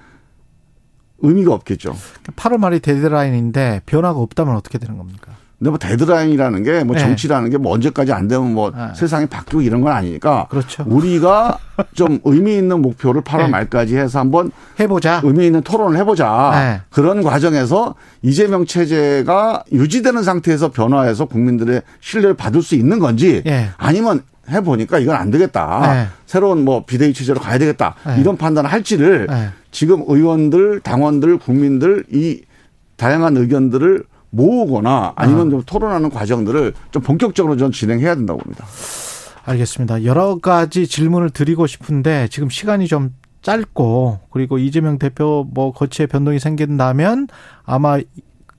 의미가 없겠죠 8월 말이 데드라인인데 변화가 없다면 어떻게 되는 겁니까? 근데 뭐 데드라인이라는 게뭐 네. 정치라는 게 뭐 언제까지 안 되면 뭐 네. 세상이 바뀌고 이런 건 아니니까 그렇죠. 우리가 좀 의미 있는 목표를 8월 네. 말까지 해서 한번 해보자. 의미 있는 토론을 해보자. 네. 그런 과정에서 이재명 체제가 유지되는 상태에서 변화해서 국민들의 신뢰를 받을 수 있는 건지 예. 아니면 해보니까 이건 안 되겠다. 네. 새로운 뭐 비대위 체제로 가야 되겠다. 네. 이런 판단을 할지를 네. 지금 의원들, 당원들, 국민들 이 다양한 의견들을 모으거나 아니면 아. 좀 토론하는 과정들을 좀 본격적으로 전 진행해야 된다고 봅니다. 알겠습니다. 여러 가지 질문을 드리고 싶은데 지금 시간이 좀 짧고 그리고 이재명 대표 뭐 거치에 변동이 생긴다면 아마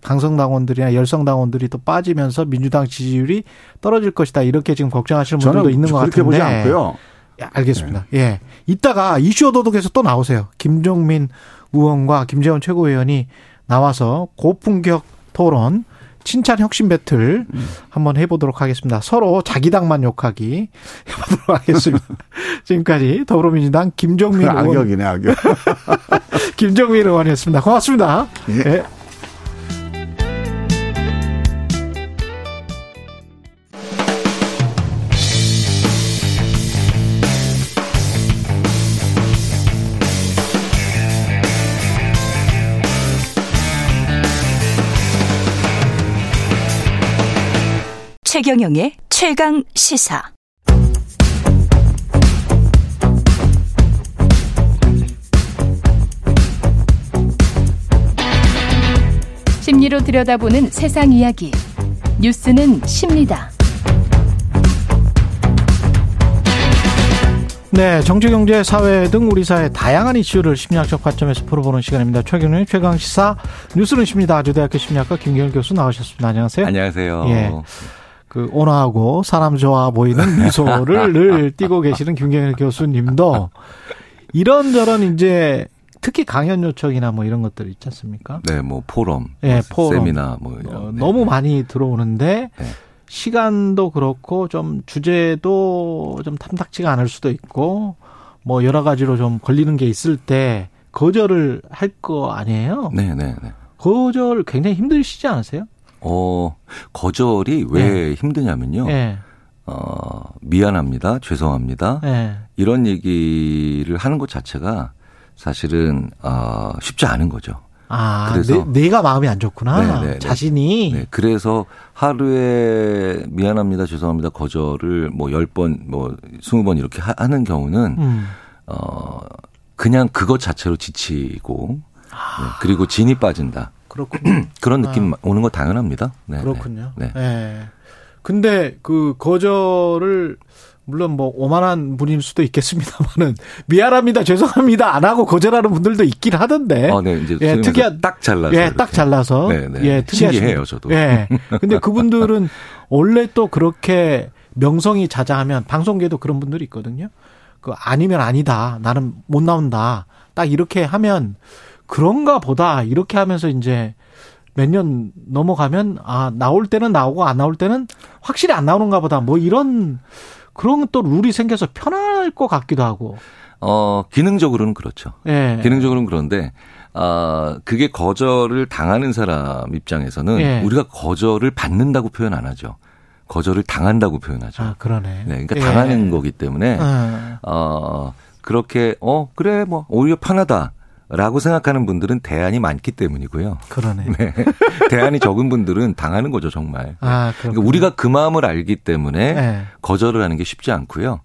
강성 당원들이나 열성 당원들이 또 빠지면서 민주당 지지율이 떨어질 것이다 이렇게 지금 걱정하시는 분들도 있는 것 그렇게 같은데 보지 않고요. 야, 알겠습니다. 예. 이따가 이슈 오도독에서 또 나오세요. 김종민 의원과 김재원 최고위원이 나와서 고품격 토론, 칭찬 혁신 배틀 한번 해보도록 하겠습니다. 서로 자기 당만 욕하기 해보도록 하겠습니다. 지금까지 더불어민주당 김종민 의원, 악역이네, 악역. 김종민 의원이었습니다. 고맙습니다. 예. 예. 최경영의 최강 시사. 심리로 들여다보는 세상 이야기. 뉴스는 십니다. 네, 정치, 경제, 사회 등 우리 사회 다양한 이슈를 심리학적 관점에서 풀어보는 시간입니다. 최경영의 최강 시사 뉴스는 십니다. 아주대학교 심리학과 김경일 교수 나오셨습니다. 안녕하세요. 안녕하세요. 예. 그 온화하고 사람 좋아 보이는 미소를 늘 띠고 계시는 김경일 교수님도 이런저런 이제 특히 강연 요청이나 뭐 이런 것들 있지 않습니까? 네, 뭐 포럼, 예, 뭐 포럼. 세미나 뭐 이런. 어, 네, 너무 네. 많이 들어오는데 네. 시간도 그렇고 좀 주제도 좀 탐탁지가 않을 수도 있고 뭐 여러 가지로 좀 걸리는 게 있을 때 거절을 할 거 아니에요? 네, 네, 네. 거절 굉장히 힘드시지 않으세요? 어, 거절이 왜 힘드냐면요. 예. 어, 미안합니다. 죄송합니다. 예. 이런 얘기를 하는 것 자체가 사실은 어, 쉽지 않은 거죠. 아, 그래서- 내, 가 마음이 안 좋구나. 네, 네, 네. 자신이. 네, 그래서 하루에 미안합니다. 죄송합니다. 거절을 뭐 10번, 뭐 20번 이렇게 하- 하는 경우는 음. 어, 그냥 그것 자체로 지치고 네, 그리고 진이 빠진다. 그렇군요. 그런 느낌 오는 거 당연합니다. 네, 네. 그렇군요. 네. 예. 근데 그 거절을 물론 뭐 오만한 분일 수도 있겠습니다만은 미안합니다, 죄송합니다 안 하고 거절하는 분들도 있긴 하던데. 어, 네, 이제 예, 특이한 딱 잘라서. 예, 이렇게. 딱 잘라서. 네, 네. 예, 신기해요, 저도. 예. 근데 그분들은 원래 또 그렇게 명성이 자자하면 방송계도 그런 분들이 있거든요. 그 아니면 아니다. 나는 못 나온다. 딱 이렇게 하면 그런가 보다. 이렇게 하면서 이제 몇 년 넘어가면 아, 나올 때는 나오고 안 나올 때는 확실히 안 나오는가 보다. 뭐 이런 그런 또 룰이 생겨서 편할 것 같기도 하고. 어, 기능적으로는 그렇죠. 예. 기능적으로는 그런데 아 그게 거절을 당하는 사람 입장에서는 예. 우리가 거절을 받는다고 표현 안 하죠. 거절을 당한다고 표현하죠. 아, 그러네. 네, 그러니까 예. 당하는 거기 때문에 예. 어 그렇게 어 그래 뭐 오히려 편하다. 라고 생각하는 분들은 대안이 많기 때문이고요. 그러네. 네. 대안이 적은 분들은 당하는 거죠, 정말. 아, 그러니까. 우리가 그 마음을 알기 때문에 예. 거절을 하는 게 쉽지 않고요.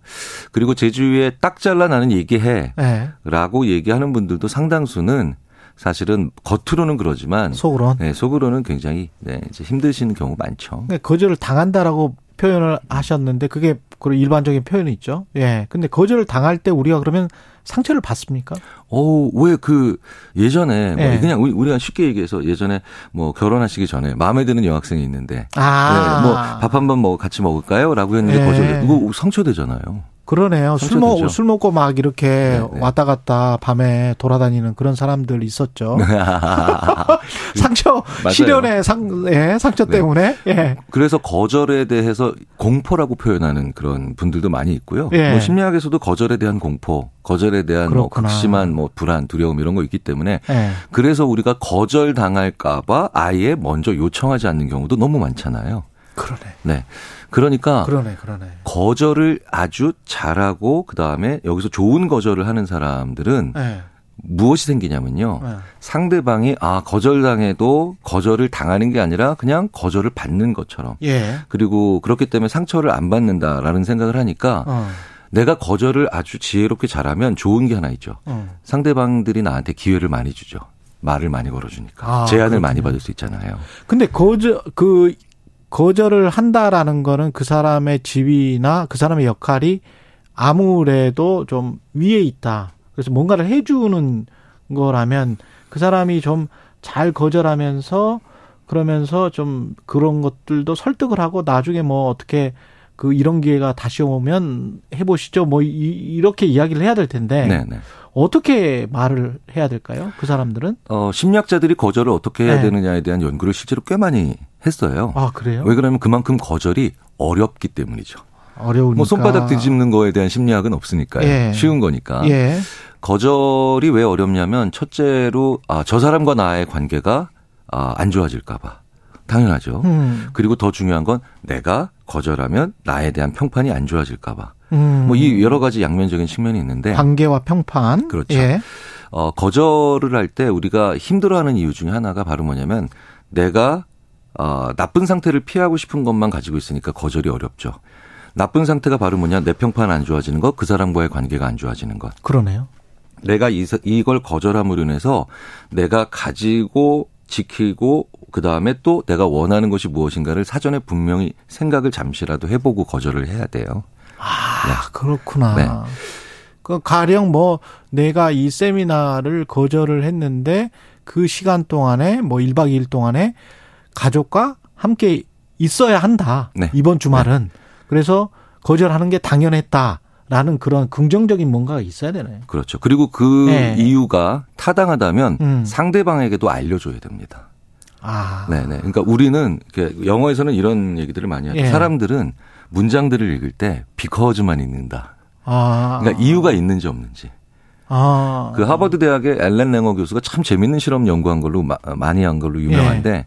그리고 제 주위에 딱 잘라 나는 얘기해. 예. 라고 얘기하는 분들도 상당수는 사실은 겉으로는 그러지만 속으론. 네, 속으로는 굉장히 네, 이제 힘드시는 경우 많죠. 그러니까 거절을 당한다라고 표현을 하셨는데 그게 그런 일반적인 표현이 있죠. 예. 근데 거절을 당할 때 우리가 그러면 상처를 받습니까? 어, 왜 그 예전에 뭐 네. 그냥 우리- 우리가 쉽게 얘기해서 예전에 뭐 결혼하시기 전에 마음에 드는 여학생이 있는데 아. 네, 뭐밥 한 번 먹 같이 먹을까요?라고 했는데 네. 거절. 이거 상처되잖아요. 그러네요. 술, 먹. 술 먹고 막 이렇게 네, 네. 왔다 갔다 밤에 돌아다니는 그런 사람들 있었죠. 상처, 맞아요. 시련의 상, 예, 상처 네. 때문에. 예. 그래서 거절에 대해서 공포라고 표현하는 그런 분들도 많이 있고요. 예. 뭐 심리학에서도 거절에 대한 공포, 거절에 대한 뭐 그렇구나. 극심한 뭐 불안, 두려움 이런 거 있기 때문에 예. 그래서 우리가 거절 당할까봐 아예 먼저 요청하지 않는 경우도 너무 많잖아요. 그러네. 네. 그러니까 그러네, 그러네. 거절을 아주 잘하고 그 다음에 여기서 좋은 거절을 하는 사람들은 예. 무엇이 생기냐면요. 예. 상대방이 아 거절당해도 거절을 당하는 게 아니라 그냥 거절을 받는 것처럼 예. 그리고 그렇기 때문에 상처를 안 받는다라는 생각을 하니까 어. 내가 거절을 아주 지혜롭게 잘하면 좋은 게 하나 있죠. 어. 상대방들이 나한테 기회를 많이 주죠. 말을 많이 걸어주니까 아, 제안을 많이 그렇군요. 받을 수 있잖아요. 근데 거절 그 거절을 한다라는 거는 그 사람의 지위나 그 사람의 역할이 아무래도 좀 위에 있다. 그래서 뭔가를 해주는 거라면 그 사람이 좀 잘 거절하면서 그러면서 좀 그런 것들도 설득을 하고 나중에 뭐 어떻게 그 이런 기회가 다시 오면 해보시죠. 뭐 이, 이렇게 이야기를 해야 될 텐데 네, 네. 어떻게 말을 해야 될까요? 그 사람들은? 어, 심리학자들이 거절을 어떻게 해야 네. 되느냐에 대한 연구를 실제로 꽤 많이 했어요. 아 그래요? 왜 그러면 그만큼 거절이 어렵기 때문이죠. 어려우니까. 뭐 손바닥 뒤집는 거에 대한 심리학은 없으니까요. 예. 쉬운 거니까. 예. 거절이 왜 어렵냐면 첫째로 아, 저 사람과 나의 관계가 아, 안 좋아질까 봐 당연하죠. 음. 그리고 더 중요한 건 내가 거절하면 나에 대한 평판이 안 좋아질까 봐. 음. 뭐이 여러 가지 양면적인 측면이 있는데 관계와 평판. 그렇죠. 예. 어, 거절을 할 때 우리가 힘들어하는 이유 중에 하나가 바로 뭐냐면 내가 어, 나쁜 상태를 피하고 싶은 것만 가지고 있으니까 거절이 어렵죠. 나쁜 상태가 바로 뭐냐 내 평판 안 좋아지는 것, 그 사람과의 관계가 안 좋아지는 것. 그러네요. 내가 이, 이걸 거절함으로 인해서 내가 가지고 지키고 그 다음에 또 내가 원하는 것이 무엇인가를 사전에 분명히 생각을 잠시라도 해보고 거절을 해야 돼요. 아, 그렇구나. 네. 그 가령 뭐 내가 이 세미나를 거절을 했는데 그 시간 동안에 뭐 1박 2일 동안에 가족과 함께 있어야 한다. 네. 이번 주말은. 그래서 거절하는 게 당연했다 라는 그런 긍정적인 뭔가가 있어야 되네. 그렇죠. 그리고 그 네. 이유가 타당하다면 음. 상대방에게도 알려줘야 됩니다. 아. 네네. 그러니까 우리는 영어에서는 이런 얘기들을 많이 하죠. 예. 사람들은 문장들을 읽을 때 because만 읽는다. 아. 그러니까 이유가 있는지 없는지. 아. 그 하버드 대학의 앨런 랭어 교수가 참 재밌는 실험 연구한 걸로 마- 많이 한 걸로 유명한데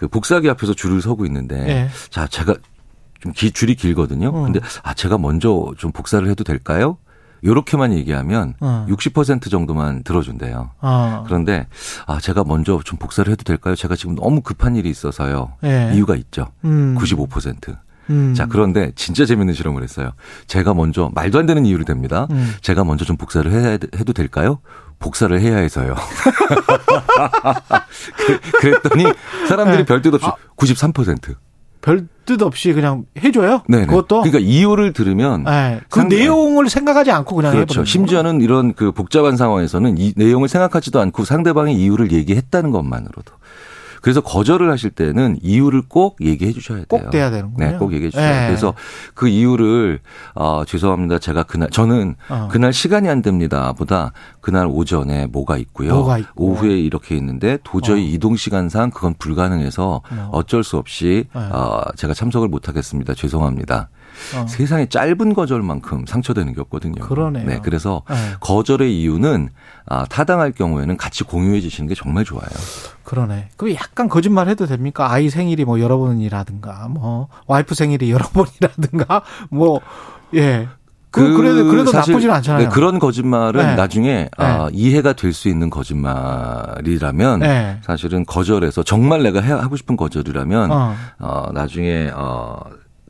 그 복사기 앞에서 줄을 서고 있는데 예. 자 제가 좀 기, 줄이 길거든요. 어. 근데 아 제가 먼저 좀 복사를 해도 될까요? 요렇게만 얘기하면 어. 60% 정도만 들어준대요. 아. 그런데 아 제가 먼저 좀 복사를 해도 될까요? 제가 지금 너무 급한 일이 있어서요. 예. 이유가 있죠. 음. 95%. 음. 자, 그런데 진짜 재밌는 실험을 했어요. 제가 먼저 말도 안 되는 이유를 댑니다. 음. 제가 먼저 좀 복사를 해야, 해도 될까요? 복사를 해야 해서요. 그- 그랬더니 사람들이 네. 별뜻 없이 아. 93%. 별뜻 없이 그냥 해줘요. 네. 그것도. 그러니까 이유를 들으면 네. 그 상대- 내용을 생각하지 않고 그냥 그렇죠. 심지어는 이런 그 복잡한 상황에서는 이 내용을 생각하지도 않고 상대방의 이유를 얘기했다는 것만으로도. 그래서 거절을 하실 때는 이유를 꼭 얘기해 주셔야 돼요. 꼭 돼야 되는군요. 네, 꼭 얘기해 주셔야 네. 돼요. 그래서 그 이유를 어 죄송합니다. 제가 그날 저는 어. 그날 시간이 안 됩니다. 보다 그날 오전에 뭐가 있고요. 뭐가 있고. 오후에 이렇게 있는데 도저히 어. 이동 시간상 그건 불가능해서 어. 어쩔 수 없이 네. 어 제가 참석을 못 하겠습니다. 죄송합니다. 어. 세상에 짧은 거절만큼 상처되는 게 없거든요. 그러네요. 네, 그래서 네. 거절의 이유는 아, 타당할 경우에는 같이 공유해 주시는 게 정말 좋아요. 그러네. 그럼 약간 거짓말 해도 됩니까? 아이 생일이 뭐 여러 번이라든가, 뭐, 와이프 생일이 여러 번이라든가, 뭐, 예. 그, 그래도, 그래도 사실, 나쁘진 않잖아요. 네, 그런 거짓말은 네. 나중에 아, 이해가 될 수 있는 거짓말이라면 네. 사실은 거절해서 정말 내가 해, 하고 싶은 거절이라면 어. 어, 나중에 어,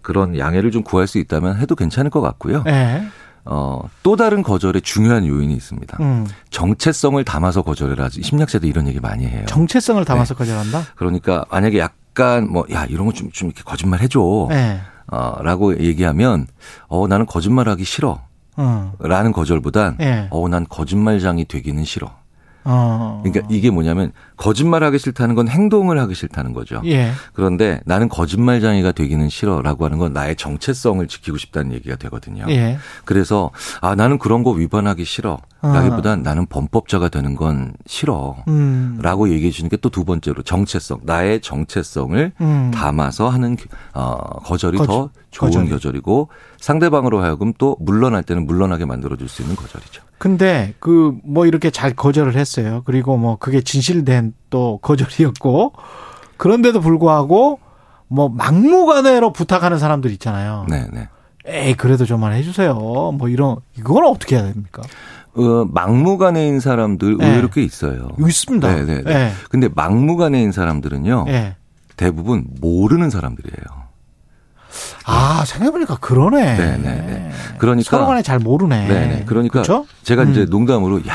그런 양해를 좀 구할 수 있다면 해도 괜찮을 것 같고요. 예. 어, 또 다른 거절의 중요한 요인이 있습니다. 음. 정체성을 담아서 거절을 하지. 심리학자도 이런 얘기 많이 해요. 정체성을 담아서 네. 거절한다? 그러니까 만약에 약간 뭐 야 이런 거 좀 좀 이렇게 거짓말 해줘. 예. 어라고 얘기하면 어 나는 거짓말하기 싫어. 어. 라는 거절보단 예. 어난 거짓말장이 되기는 싫어. 어. 그러니까 이게 뭐냐면 거짓말 하기 싫다는 건 행동을 하기 싫다는 거죠. 예. 그런데 나는 거짓말장이가 되기는 싫어라고 하는 건 나의 정체성을 지키고 싶다는 얘기가 되거든요. 예. 그래서 아 나는 그런 거 위반하기 싫어. 아. 라기보단 나는 범법자가 되는 건 싫어. 음. 라고 얘기해 주는 게 또 두 번째로 정체성. 나의 정체성을 음. 담아서 하는 어, 거절이 거절. 더 좋은 거절이. 거절이고 상대방으로 하여금 또 물러날 때는 물러나게 만들어 줄 수 있는 거절이죠. 근데 그 뭐 이렇게 잘 거절을 했어요. 그리고 뭐 그게 진실된 또 거절이었고 그런데도 불구하고 뭐 막무가내로 부탁하는 사람들 있잖아요. 네, 네. 에이 그래도 좀만 해주세요. 뭐 이런 이건 어떻게 해야 됩니까? 어, 막무가내인 사람들 네. 의외로 꽤 있어요. 있습니다. 네, 네, 네. 예. 근데 막무가내인 사람들은요. 예. 대부분 모르는 사람들이에요. 아 생각해보니까 그러네. 네, 네, 네. 그러니까 서로 간에 잘 모르네. 네, 네. 그러니까 그렇죠? 제가 이제 음. 농담으로 야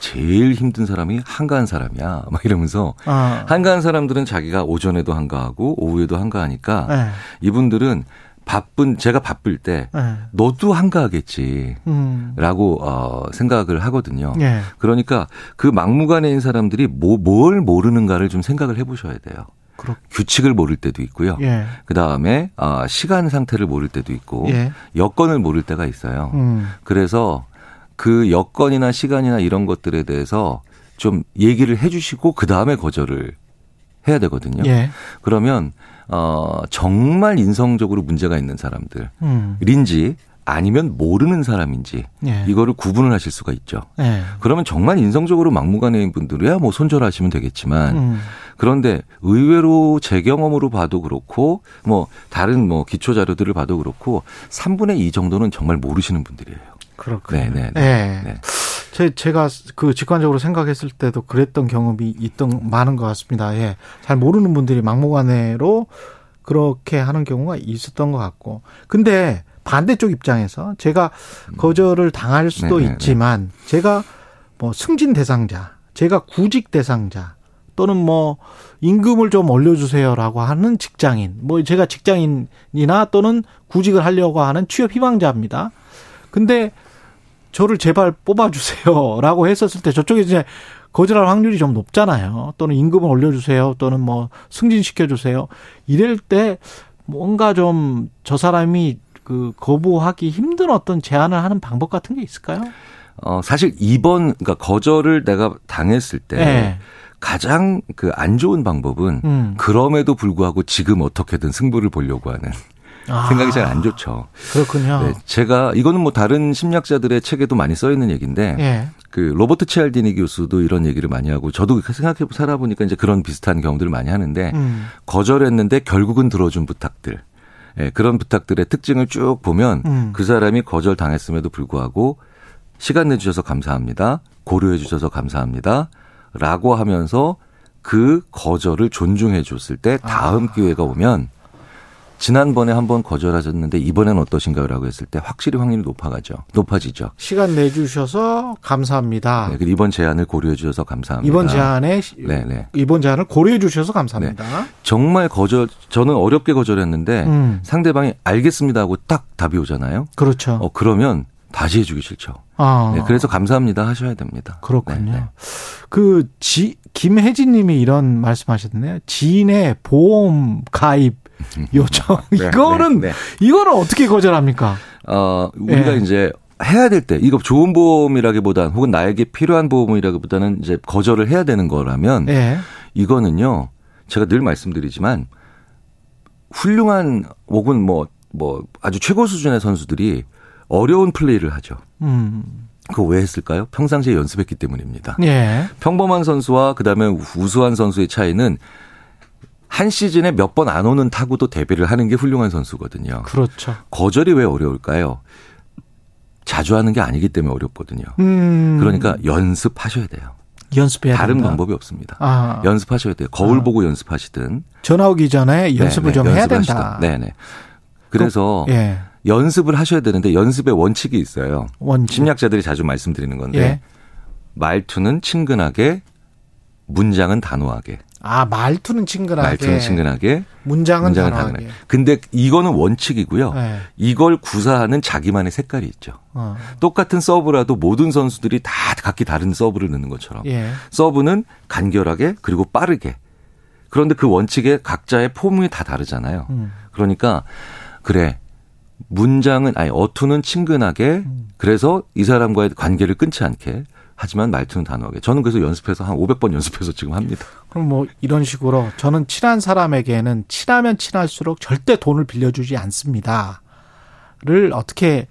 제일 힘든 사람이 한가한 사람이야. 막 이러면서 어. 한가한 사람들은 자기가 오전에도 한가하고 오후에도 한가하니까 네. 이분들은 바쁜 제가 바쁠 때 네. 너도 한가하겠지. 음. 라고 어 생각을 하거든요. 예. 그러니까 그 막무가내인 사람들이 뭐, 뭘 모르는가를 좀 생각을 해 보셔야 돼요. 그렇. 규칙을 모를 때도 있고요. 예. 그 다음에 아, 시간 상태를 모를 때도 있고 예. 여건을 모를 때가 있어요. 음. 그래서 그 여건이나 시간이나 이런 것들에 대해서 좀 얘기를 해주시고 그 다음에 거절을 해야 되거든요. 예. 그러면 어 정말 인성적으로 문제가 있는 사람들인지 음. 아니면 모르는 사람인지 예. 이거를 구분을 하실 수가 있죠. 예. 그러면 정말 인성적으로 막무가내인 분들이야 뭐 손절하시면 되겠지만 음. 그런데 의외로 제 경험으로 봐도 그렇고 뭐 다른 뭐 기초 자료들을 봐도 그렇고 3분의 2 정도는 정말 모르시는 분들이에요. 그렇군요. 네, 네, 네. 예. 네. 제, 제가 그 직관적으로 생각했을 때도 그랬던 경험이 있던, 많은 것 같습니다. 예. 잘 모르는 분들이 막무가내로 그렇게 하는 경우가 있었던 것 같고. 근데 반대쪽 입장에서 제가 거절을 당할 수도 네, 네, 네. 있지만 제가 뭐 승진 대상자, 제가 구직 대상자 또는 뭐 임금을 좀 올려주세요라고 하는 직장인, 뭐 제가 직장인이나 또는 구직을 하려고 하는 취업 희망자입니다. 근데 저를 제발 뽑아주세요라고 했었을 때 저쪽에 이제 거절할 확률이 좀 높잖아요. 또는 임금을 올려주세요. 또는 뭐 승진시켜주세요. 이럴 때 뭔가 좀 저 사람이 그 거부하기 힘든 어떤 제안을 하는 방법 같은 게 있을까요? 어 사실 이번 그러니까 거절을 내가 당했을 때 네. 가장 그 안 좋은 방법은 음. 그럼에도 불구하고 지금 어떻게든 승부를 보려고 하는 아, 생각이 잘 안 좋죠. 그렇군요. 네, 제가 이거는 뭐 다른 심리학자들의 책에도 많이 써 있는 얘기인데 예. 그 로버트 치알디니 교수도 이런 얘기를 많이 하고 저도 생각해 살아보니까 이제 그런 비슷한 경우들을 많이 하는데 음. 거절했는데 결국은 들어준 부탁들. 예, 그런 부탁들의 특징을 쭉 보면 음. 그 사람이 거절 당했음에도 불구하고 시간 내주셔서 감사합니다. 고려해 주셔서 감사합니다. 라고 하면서 그 거절을 존중해 줬을 때 다음 아. 기회가 오면 지난번에 한번 거절하셨는데 이번에는 어떠신가요라고 했을 때 확실히 확률이 높아가죠. 높아지죠. 시간 내주셔서 감사합니다. 네, 그리고 이번 제안을 고려해 주셔서 감사합니다. 이번 제안에 네, 네. 이번 제안을 고려해 주셔서 감사합니다. 정말 거절 저는 어렵게 거절했는데 음. 상대방이 알겠습니다 하고 딱 답이 오잖아요. 그렇죠. 어 그러면 다시 해주기 싫죠. 아. 네, 그래서 감사합니다 하셔야 됩니다. 그렇군요. 네, 네. 그 지, 김혜진 님이 이런 말씀하셨네요. 지인의 보험 가입 요청. 네, 이거는 네, 네. 이거는 어떻게 거절합니까? 어, 우리가 예. 이제 해야 될 때, 이거 좋은 보험이라기보다는 혹은 나에게 필요한 보험이라기보다는 이제 거절을 해야 되는 거라면 예. 이거는요, 제가 늘 말씀드리지만 훌륭한 혹은 뭐, 뭐 아주 최고 수준의 선수들이 어려운 플레이를 하죠. 음. 그거 왜 했을까요? 평상시에 연습했기 때문입니다. 예. 평범한 선수와 그다음에 우수한 선수의 차이는 한 시즌에 몇 번 안 오는 타구도 대비를 하는 게 훌륭한 선수거든요. 그렇죠. 거절이 왜 어려울까요? 자주 하는 게 아니기 때문에 어렵거든요. 음. 그러니까 연습하셔야 돼요. 연습해야 다른 된다. 방법이 없습니다. 아. 연습하셔야 돼요. 거울 아. 보고 연습하시든 전화 오기 전에 연습을 네, 좀 네, 해야 연습하시든. 된다. 네네. 그래서 예. 연습을 하셔야 되는데 연습의 원칙이 있어요. 원칙. 심리학자들이 자주 말씀드리는 건데 예. 말투는 친근하게, 문장은 단호하게. 아 말투는 친근하게. 말투는 친근하게, 문장은, 문장은 단호하게. 단호하게. 근데 이거는 원칙이고요. 예. 이걸 구사하는 자기만의 색깔이 있죠. 어. 똑같은 서브라도 모든 선수들이 다 각기 다른 서브를 넣는 것처럼 예. 서브는 간결하게 그리고 빠르게 그런데 그 원칙에 각자의 폼이 다 다르잖아요. 음. 그러니까 그래 문장은 아니 어투는 친근하게 음. 그래서 이 사람과의 관계를 끊지 않게 하지만 말투는 단호하게 저는 그래서 연습해서 한 500번 연습해서 지금 합니다. 그럼 뭐 이런 식으로 저는 친한 사람에게는 친하면 친할수록 절대 돈을 빌려주지 않습니다.를 어떻게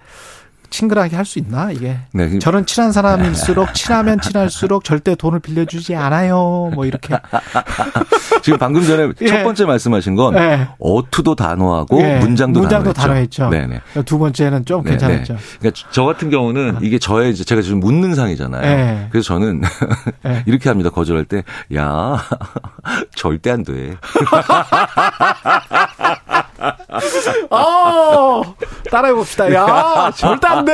친근하게 할 수 있나 이게? 네. 저는 친한 사람일수록 친하면 친할수록 절대 돈을 빌려주지 않아요. 뭐 이렇게. 지금 방금 전에 예. 첫 번째 말씀하신 건 예. 어투도 단호하고 예, 문장도, 문장도 단호했죠. 단호했죠. 네네. 두 번째는 좀 네, 괜찮았죠. 네. 그러니까 저 같은 경우는 이게 저의 이제 제가 지금 묻는 상이잖아요. 네. 그래서 저는 네. 이렇게 합니다. 거절할 때, 야 절대 안 돼. 아, 따라해 봅시다. 야, 절대 안 돼.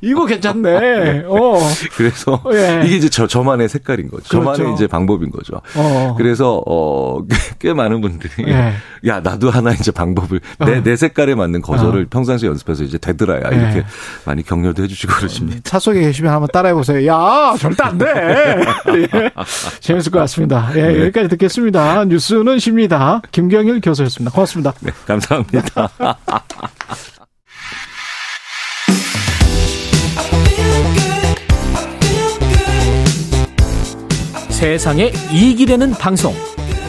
이거 괜찮네. 어. 그래서 예. 이게 이제 저 저만의 색깔인 거죠. 저만의 그렇죠. 이제 방법인 거죠. 어. 그래서 어 꽤 많은 분들이 예. 야 나도 하나 이제 방법을 내 어. 내 색깔에 맞는 거절을 평상시에 연습해서 이제 되들어야 예. 이렇게 많이 격려도 해주시고 그러십니다. 차 속에 계시면 한번 따라해 보세요. 야, 절대 안 돼. 예. 재밌을 것 같습니다. 예, 네. 여기까지 듣겠습니다. 뉴스는 쉽니다. 김경일 교수였습니다. 고맙습니다. 네, 감사합니다. 세상에 이익이 되는 방송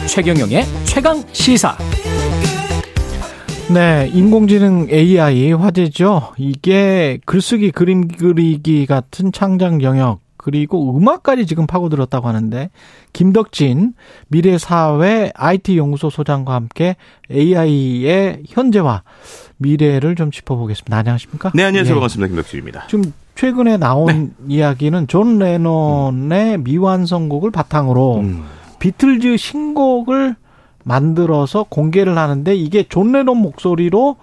최경영의 최강 시사 네, 인공지능 AI 화제죠. 이게 글쓰기, 그림 그리기 같은 창작 영역 그리고 음악까지 지금 파고들었다고 하는데 김덕진 미래사회 IT 연구소 소장과 함께 AI의 현재와 미래를 좀 짚어보겠습니다. 안녕하십니까? 네, 안녕하세요. 예. 반갑습니다. 김덕진입니다. 지금 최근에 나온 이야기는 존 레논의 미완성곡을 바탕으로 음. 비틀즈 신곡을 만들어서 공개를 하는데 이게 존 레논 목소리로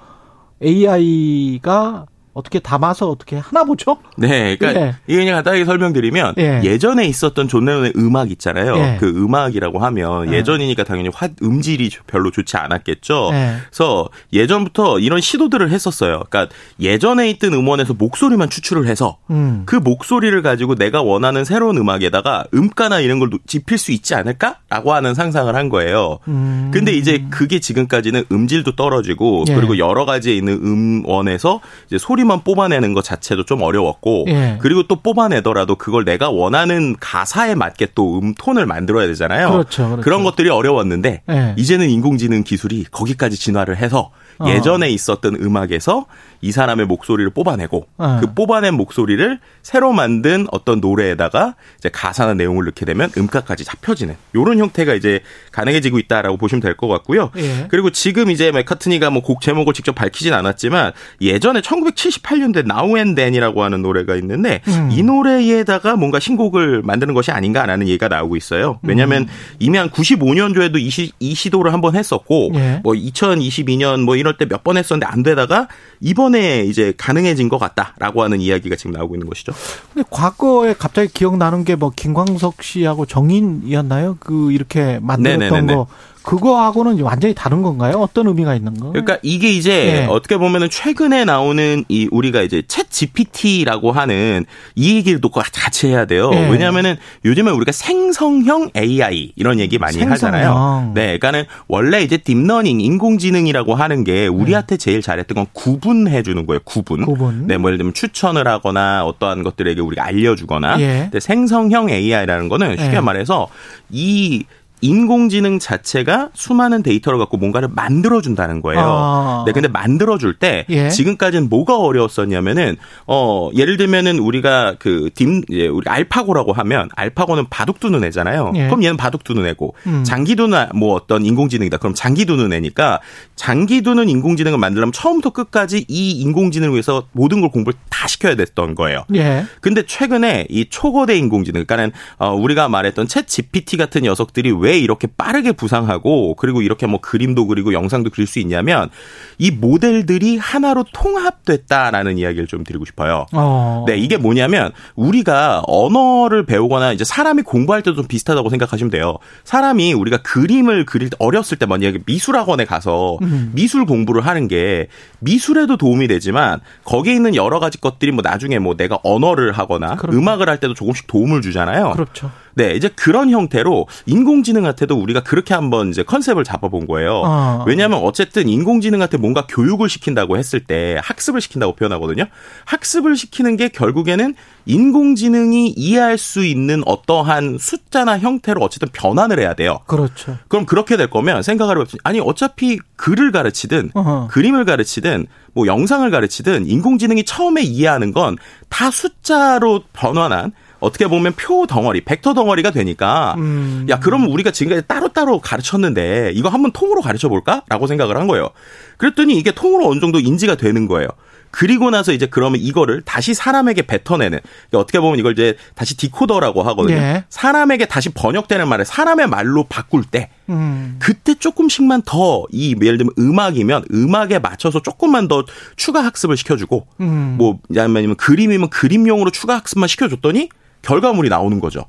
AI가 어떻게 담아서 어떻게 하나 보죠? 네, 그러니까 예. 이게 그냥 간단하게 설명드리면 예. 예. 전에 있었던 존 레논의 음악 있잖아요. 예. 그 음악이라고 하면 예. 예전이니까 당연히 화, 음질이 별로 좋지 않았겠죠. 예. 그래서 예전부터 이런 시도들을 했었어요. 그러니까 예전에 있던 음원에서 목소리만 추출을 해서 음. 그 목소리를 가지고 내가 원하는 새로운 음악에다가 음가나 이런 걸 짚힐 수 있지 않을까라고 하는 상상을 한 거예요. 음. 근데 이제 그게 지금까지는 음질도 떨어지고 예. 그리고 여러 가지에 있는 음원에서 이제 소리 만 뽑아내는 것 자체도 좀 어려웠고 예. 그리고 또 뽑아내더라도 그걸 내가 원하는 가사에 맞게 또 음톤을 만들어야 되잖아요. 그렇죠, 그렇죠. 런 것들이 어려웠는데 예. 이제는 인공지능 기술이 거기까지 진화를 해서 어. 예전에 있었던 음악에서 이 사람의 목소리를 뽑아내고 어. 그 뽑아낸 목소리를 새로 만든 어떤 노래에다가 이제 가사나 내용을 넣게 되면 음가까지 잡혀지는 이런 형태가 이제 가능해지고 있다라고 보시면 될 것 같고요. 예. 그리고 지금 이제 맥카트니가 뭐 곡 제목을 직접 밝히진 않았지만 예전에 1978년도에 Now and Then이라고 하는 노래가 있는데 음. 이 노래에다가 뭔가 신곡을 만드는 것이 아닌가라는 얘기가 나오고 있어요. 왜냐하면 음. 이미 한 95년도에도 이, 시, 이 시도를 한번 했었고 예. 뭐 2022년 뭐 이럴 때 몇 번 했었는데 안 되다가 이번 에 이제 가능해진 것 같다라고 하는 이야기가 지금 나오고 있는 것이죠. 근데 과거에 갑자기 기억나는 게 뭐 김광석 씨하고 정인이었나요? 그 이렇게 만들었던 네네네네. 거 그거하고는 완전히 다른 건가요? 어떤 의미가 있는 거? 그러니까 이게 이제 예. 어떻게 보면은 최근에 나오는 이 우리가 이제 챗 GPT라고 하는 이 얘기를 또 같이 해야 돼요. 예. 왜냐하면은 요즘에 우리가 생성형 AI 이런 얘기 많이 생성형. 하잖아요. 네, 그러니까는 원래 이제 deep learning 인공지능이라고 하는 게 우리한테 제일 잘했던 건 구분해 주는 거예요. 구분. 구분. 네, 뭐 예를 들면 추천을 하거나 어떠한 것들에게 우리가 알려주거나. 예. 근데 생성형 AI라는 거는 쉽게 예. 말해서 이 인공지능 자체가 수많은 데이터를 갖고 뭔가를 만들어준다는 거예요. 아. 네, 근데 만들어줄 때 예. 지금까지는 뭐가 어려웠었냐면은 어 예를 들면은 우리가 그딤 이제 우리 알파고라고 하면 알파고는 바둑 두는 애잖아요. 예. 그럼 얘는 바둑 두는 애고 음. 장기 두는 뭐 어떤 인공지능이다. 그럼 장기 두는 애니까 장기 두는 인공지능을 만들려면 처음부터 끝까지 이 인공지능을 위해서 모든 걸 공부를 다 시켜야 됐던 거예요. 예. 근데 최근에 이 초거대 인공지능, 그러니까는 어, 우리가 말했던 챗 GPT 같은 녀석들이 왜 이렇게 빠르게 부상하고 그리고 이렇게 뭐 그림도 그리고 영상도 그릴 수 있냐면 이 모델들이 하나로 통합됐다라는 이야기를 좀 드리고 싶어요. 어. 네, 이게 뭐냐면 우리가 언어를 배우거나 이제 사람이 공부할 때도 좀 비슷하다고 생각하시면 돼요. 사람이 우리가 그림을 그릴 때 어렸을 때 만약에 미술학원에 가서 음. 미술 공부를 하는 게 미술에도 도움이 되지만 거기에 있는 여러 가지 것들이 뭐 나중에 뭐 내가 언어를 하거나 그렇죠. 음악을 할 때도 조금씩 도움을 주잖아요. 그렇죠. 네, 이제 그런 형태로 인공지능한테도 우리가 그렇게 한번 이제 컨셉을 잡아본 거예요. 어. 왜냐하면 어쨌든 인공지능한테 뭔가 교육을 시킨다고 했을 때 학습을 시킨다고 표현하거든요. 학습을 시키는 게 결국에는 인공지능이 이해할 수 있는 어떠한 숫자나 형태로 어쨌든 변환을 해야 돼요. 그렇죠. 그럼 그렇게 될 거면 생각을 해보면 아니 어차피 글을 가르치든 어허. 그림을 가르치든 뭐 영상을 가르치든 인공지능이 처음에 이해하는 건 다 숫자로 변환한 어떻게 보면 표 덩어리, 벡터 덩어리가 되니까 음. 야 그러면 우리가 지금까지 따로 따로 가르쳤는데 이거 한번 통으로 가르쳐 볼까라고 생각을 한 거예요. 그랬더니 이게 통으로 어느 정도 인지가 되는 거예요. 그리고 나서 이제 그러면 이거를 다시 사람에게 뱉어내는 그러니까 어떻게 보면 이걸 이제 다시 디코더라고 하거든요. 예. 사람에게 다시 번역되는 말을 사람의 말로 바꿀 때 음. 그때 조금씩만 더 이 예를 들면 음악이면 음악에 맞춰서 조금만 더 추가 학습을 시켜주고 음. 뭐 아니면 그림이면 그림용으로 추가 학습만 시켜줬더니 결과물이 나오는 거죠.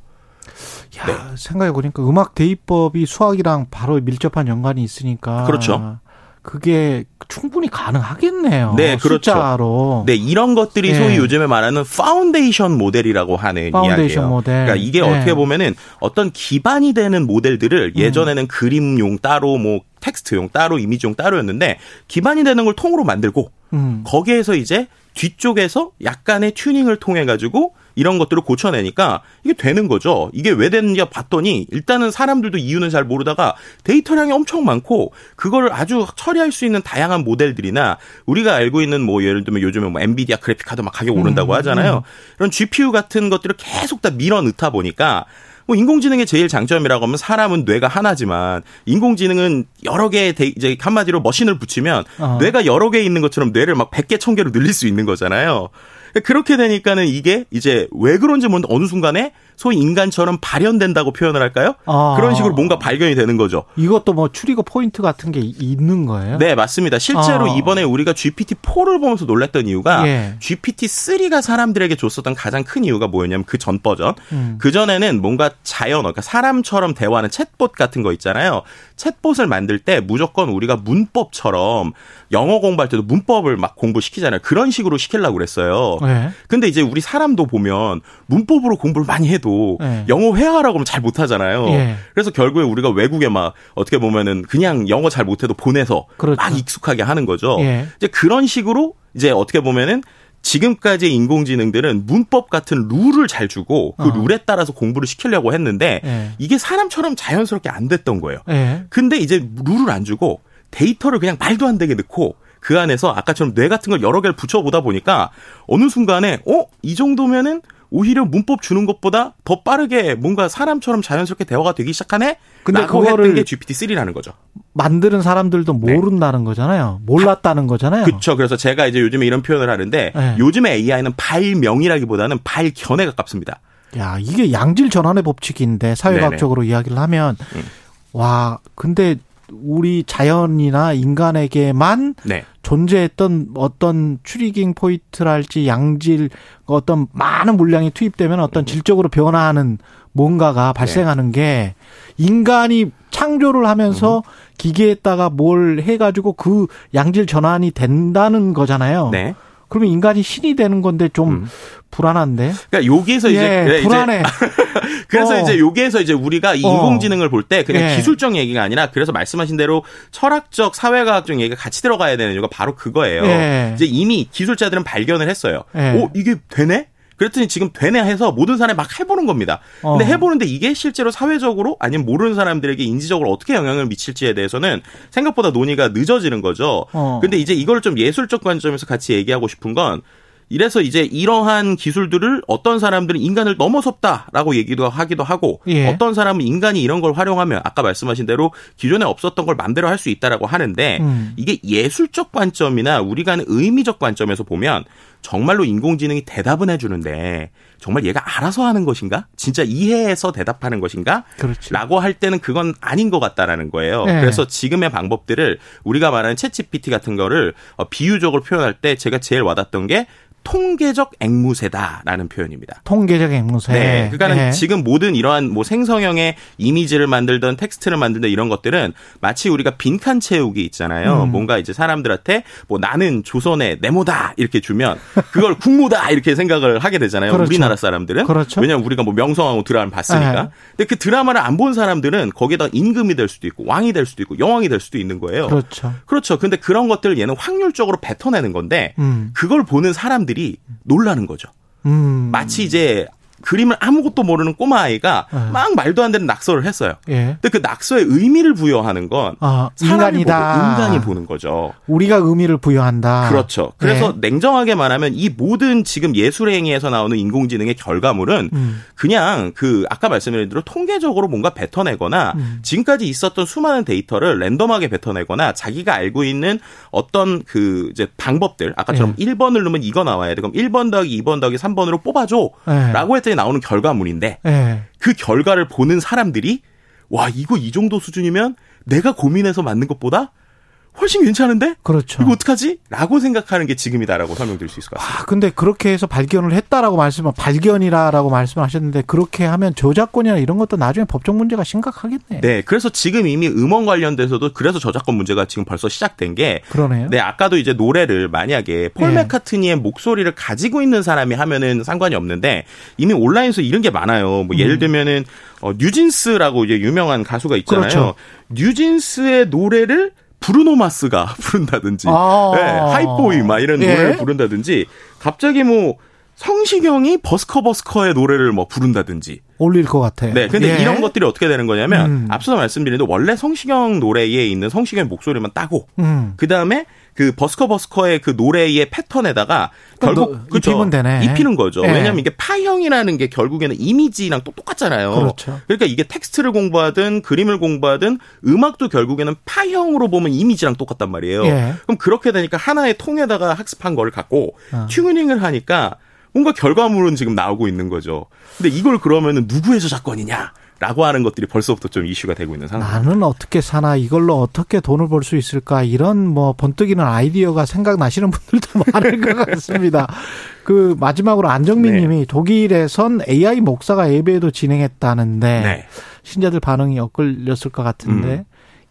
야, 네. 생각해 보니까 음악 대입법이 수학이랑 바로 밀접한 연관이 있으니까 그렇죠. 그게 충분히 가능하겠네요. 네, 그렇죠. 숫자로. 네, 이런 것들이 예. 소위 요즘에 말하는 파운데이션 모델이라고 하는 파운데이션 이야기예요. 모델. 그러니까 이게 예. 어떻게 보면은 어떤 기반이 되는 음. 모델들을 예전에는 그림용 따로 뭐 텍스트용 따로 이미지용 따로였는데 기반이 되는 걸 통으로 만들고 음. 거기에서 이제 뒤쪽에서 약간의 튜닝을 통해 가지고 이런 것들을 고쳐내니까 이게 되는 거죠. 이게 왜 되는지 봤더니 일단은 사람들도 이유는 잘 모르다가 데이터량이 엄청 많고 그거를 아주 처리할 수 있는 다양한 모델들이나 우리가 알고 있는 뭐 예를 들면 요즘에 뭐 엔비디아 그래픽 카드 막 가격 오른다고 하잖아요. 이런 GPU 같은 것들을 계속 다 밀어 넣다 보니까 뭐 인공지능의 제일 장점이라고 하면 사람은 뇌가 하나지만 인공지능은 여러 개의 데- 이제 한마디로 머신을 붙이면 어. 뇌가 여러 개 있는 것처럼 뇌를 막 100개, 1000개로 늘릴 수 있는 거잖아요. 그렇게 되니까는 이게 이제 왜 그런지 모르는데 어느 순간에 소위 인간처럼 발현된다고 표현을 할까요? 아. 그런 식으로 뭔가 발견이 되는 거죠. 이것도 뭐 추리거 포인트 같은 게 있는 거예요? 네, 맞습니다. 실제로 어. 이번에 우리가 GPT-4를 보면서 놀랐던 이유가 예. GPT-3가 사람들에게 줬었던 가장 큰 이유가 뭐였냐면 그 전 버전. 음. 그전에는 뭔가 자연어, 그러니까 사람처럼 대화하는 챗봇 같은 거 있잖아요. 챗봇을 만들 때 무조건 우리가 문법처럼 영어 공부할 때도 문법을 막 공부시키잖아요. 그런 식으로 시키려고 그랬어요. 네. 근데 이제 우리 사람도 보면 문법으로 공부를 많이 해도 네. 영어 회화라고 하면 잘 못하잖아요. 예. 그래서 결국에 우리가 외국에 막 어떻게 보면은 그냥 영어 잘 못해도 보내서 그렇죠. 막 익숙하게 하는 거죠. 예. 이제 그런 식으로 이제 어떻게 보면은 지금까지의 인공지능들은 문법 같은 룰을 잘 주고 그 어. 룰에 따라서 공부를 시키려고 했는데 예. 이게 사람처럼 자연스럽게 안 됐던 거예요. 예. 근데 이제 룰을 안 주고 데이터를 그냥 말도 안 되게 넣고 그 안에서 아까처럼 뇌 같은 걸 여러 개를 붙여보다 보니까 어느 순간에 어? 이 정도면은 오히려 문법 주는 것보다 더 빠르게 뭔가 사람처럼 자연스럽게 대화가 되기 시작하네. 근데 그거를 했던 게 GPT-3라는 거죠. 만드는 사람들도 모른다는 거잖아요. 몰랐다는 거잖아요. 그렇죠. 그래서 제가 이제 요즘에 이런 표현을 하는데 네. 요즘에 AI는 발명이라기보다는 발견에 가깝습니다. 야, 이게 양질 전환의 법칙인데 사회과학적으로 이야기를 하면 음. 와, 근데 우리 자연이나 인간에게만 네. 존재했던 어떤 추리깅 포인트랄지 양질 어떤 많은 물량이 투입되면 음. 어떤 질적으로 변화하는 뭔가가 발생하는 네. 게 인간이 창조를 하면서 음. 기계에다가 뭘 해가지고 그 양질 전환이 된다는 거잖아요. 네. 그러면 인간이 신이 되는 건데 좀 불안한데. 그러니까 여기에서 이제 예, 이제 불안해. 그래서 어. 이제 여기에서 이제 우리가 이 어. 인공지능을 볼 때 그냥 예. 기술적 얘기가 아니라 그래서 말씀하신 대로 철학적 사회과학적 얘기가 같이 들어가야 되는 이유가 바로 그거예요. 예. 이제 이미 기술자들은 발견을 했어요. 예. 오 이게 되네? 그랬더니 지금 되네 해서 모든 사람이 막 해보는 겁니다. 근데 어. 해보는데 이게 실제로 사회적으로 아니면 모르는 사람들에게 인지적으로 어떻게 영향을 미칠지에 대해서는 생각보다 논의가 늦어지는 거죠. 어. 근데 이제 이걸 좀 예술적 관점에서 같이 얘기하고 싶은 건 이래서 이제 이러한 기술들을 어떤 사람들은 인간을 넘어섰다라고 얘기도 하기도 하고 예. 어떤 사람은 인간이 이런 걸 활용하면 아까 말씀하신 대로 기존에 없었던 걸 마음대로 할 수 있다라고 하는데 음. 이게 예술적 관점이나 우리가 하는 의미적 관점에서 보면 정말로 인공지능이 대답은 해주는데 정말 얘가 알아서 하는 것인가? 진짜 이해해서 대답하는 것인가? 그렇지. 라고 할 때는 그건 아닌 것 같다라는 거예요. 네. 그래서 지금의 방법들을 우리가 말하는 챗 GPT 같은 거를 어, 비유적으로 표현할 때 제가 제일 와닿던 게 통계적 앵무새다라는 표현입니다. 통계적 앵무새. 네. 그러니까는 예. 지금 모든 이러한 뭐 생성형의 이미지를 만들던 텍스트를 만들던 이런 것들은 마치 우리가 빈칸 채우기 있잖아요. 음. 뭔가 이제 사람들한테 뭐 나는 조선의 네모다 이렇게 주면 그걸 국모다 이렇게 생각을 하게 되잖아요. 그렇죠. 우리나라 사람들은. 그렇죠. 왜냐면 우리가 뭐 명성황후 드라마를 봤으니까. 네. 근데 그 드라마를 안 본 사람들은 거기에다 임금이 될 수도 있고 왕이 될 수도 있고 여왕이 될 수도 있는 거예요. 그렇죠. 그렇죠. 근데 그런 것들을 얘는 확률적으로 뱉어내는 건데 음. 그걸 보는 사람들이 놀라는 거죠. 음. 마치 이제 그림을 아무것도 모르는 꼬마 아이가 네. 막 말도 안 되는 낙서를 했어요. 예. 근데 그 낙서에 의미를 부여하는 건 아, 인간이다. 보고 인간이 보는 거죠. 우리가 의미를 부여한다. 그렇죠. 그래서 네. 냉정하게 말하면 이 모든 지금 예술 행위에서 나오는 인공지능의 결과물은 음. 그냥 그 아까 말씀드린 대로 통계적으로 뭔가 뱉어내거나 음. 지금까지 있었던 수많은 데이터를 랜덤하게 뱉어내거나 자기가 알고 있는 어떤 그 이제 방법들 아까처럼 예. 1번을 누르면 이거 나와야 돼. 그럼 1번 더하기 2번 더하기 3번으로 뽑아줘. 예. 라고 했더니 나오는 결과물인데 예. 그 결과를 보는 사람들이 와 이거 이 정도 수준이면 내가 고민해서 만든 것보다 훨씬 괜찮은데 그렇죠. 이거 어떡하지? 라고 생각하는 게 지금이다라고 설명드릴 수 있을 것 같습니다. 아, 근데 그렇게 해서 발견을 했다라고 말씀을 발견이라라고 말씀하셨는데 그렇게 하면 저작권이나 이런 것도 나중에 법적 문제가 심각하겠네. 네, 그래서 지금 이미 음원 관련돼서도 그래서 저작권 문제가 지금 벌써 시작된 게 그러네요. 네, 아까도 이제 노래를 만약에 폴 네. 맥카트니의 목소리를 가지고 있는 사람이 하면은 상관이 없는데 이미 온라인에서 이런 게 많아요. 뭐 예를 들면은 어, 뉴진스라고 이제 유명한 가수가 있잖아요. 음. 그렇죠. 뉴진스의 노래를 브루노 마스가 부른다든지, 아. 네, Hype Boy 막 이런 예. 노래를 부른다든지, 갑자기 뭐 성시경이 버스커 버스커의 노래를 뭐 부른다든지, 올릴 것 같아요. 네, 근데 예. 이런 것들이 어떻게 되는 거냐면 음. 앞서도 말씀드린 대로 원래 성시경 노래에 있는 성시경 목소리만 따고 음. 그 다음에 그 버스커 버스커의 그 노래의 패턴에다가 그럼 결국 너- 그죠? 입히면 되네. 입히는 거죠. 예. 왜냐하면 이게 파형이라는 게 결국에는 이미지랑 또 똑같잖아요. 그렇죠. 그러니까 이게 텍스트를 공부하든 그림을 공부하든 음악도 결국에는 파형으로 보면 이미지랑 똑같단 말이에요. 예. 그럼 그렇게 되니까 하나의 통에다가 학습한 거를 갖고 어. 튜닝을 하니까 뭔가 결과물은 지금 나오고 있는 거죠. 근데 이걸 그러면은 누구의 저작권이냐? 라고 하는 것들이 벌써부터 좀 이슈가 되고 있는 상황. 나는 어떻게 사나 이걸로 어떻게 돈을 벌 수 있을까 이런 뭐 번뜩이는 아이디어가 생각나시는 분들도 많을 것 같습니다. 그 마지막으로 안정민 네. 님이 독일에선 AI 목사가 예배도 진행했다는데 네. 신자들 반응이 엇갈렸을 것 같은데 음.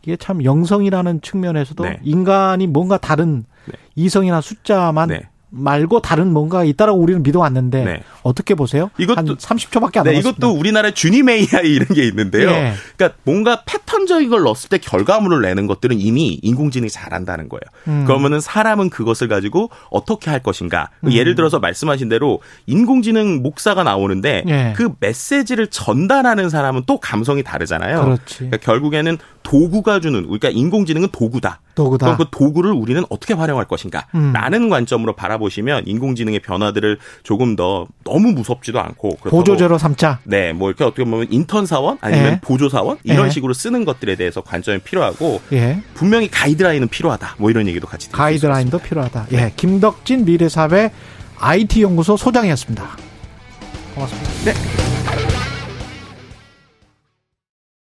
이게 참 영성이라는 측면에서도 네. 인간이 뭔가 다른 네. 이성이나 숫자만 네. 말고 다른 뭔가 있다라고 우리는 믿어왔는데 네. 어떻게 보세요? 이것도- 한 30초밖에 안 네, 남았습니다. 이것도 우리나라의 주님 AI 이런 게 있는데요. 예. 그러니까 뭔가 패턴적인 걸 넣었을 때 결과물을 내는 것들은 이미 인공지능이 잘한다는 거예요. 음. 그러면은 사람은 그것을 가지고 어떻게 할 것인가. 음. 예를 들어서 말씀하신 대로 인공지능 목사가 나오는데 예. 그 메시지를 전달하는 사람은 또 감성이 다르잖아요. 그렇지. 그러니까 결국에는 도구가 주는 그러니까 인공지능은 도구다. 도구다. 그럼 그 도구를 우리는 어떻게 활용할 것인가? 음. 라는 관점으로 바라보시면 인공지능의 변화들을 조금 더 너무 무섭지도 않고 보조제로 삼자. 네, 뭐 이렇게 어떻게 보면 인턴 사원 아니면 예. 보조 사원 이런 예. 식으로 쓰는 것들에 대해서 관점이 필요하고 예. 분명히 가이드라인은 필요하다. 뭐 이런 얘기도 같이 가이드라인도 필요하다. 예. 김덕진 미래사회 IT 연구소 소장이었습니다. 고맙습니다. 네.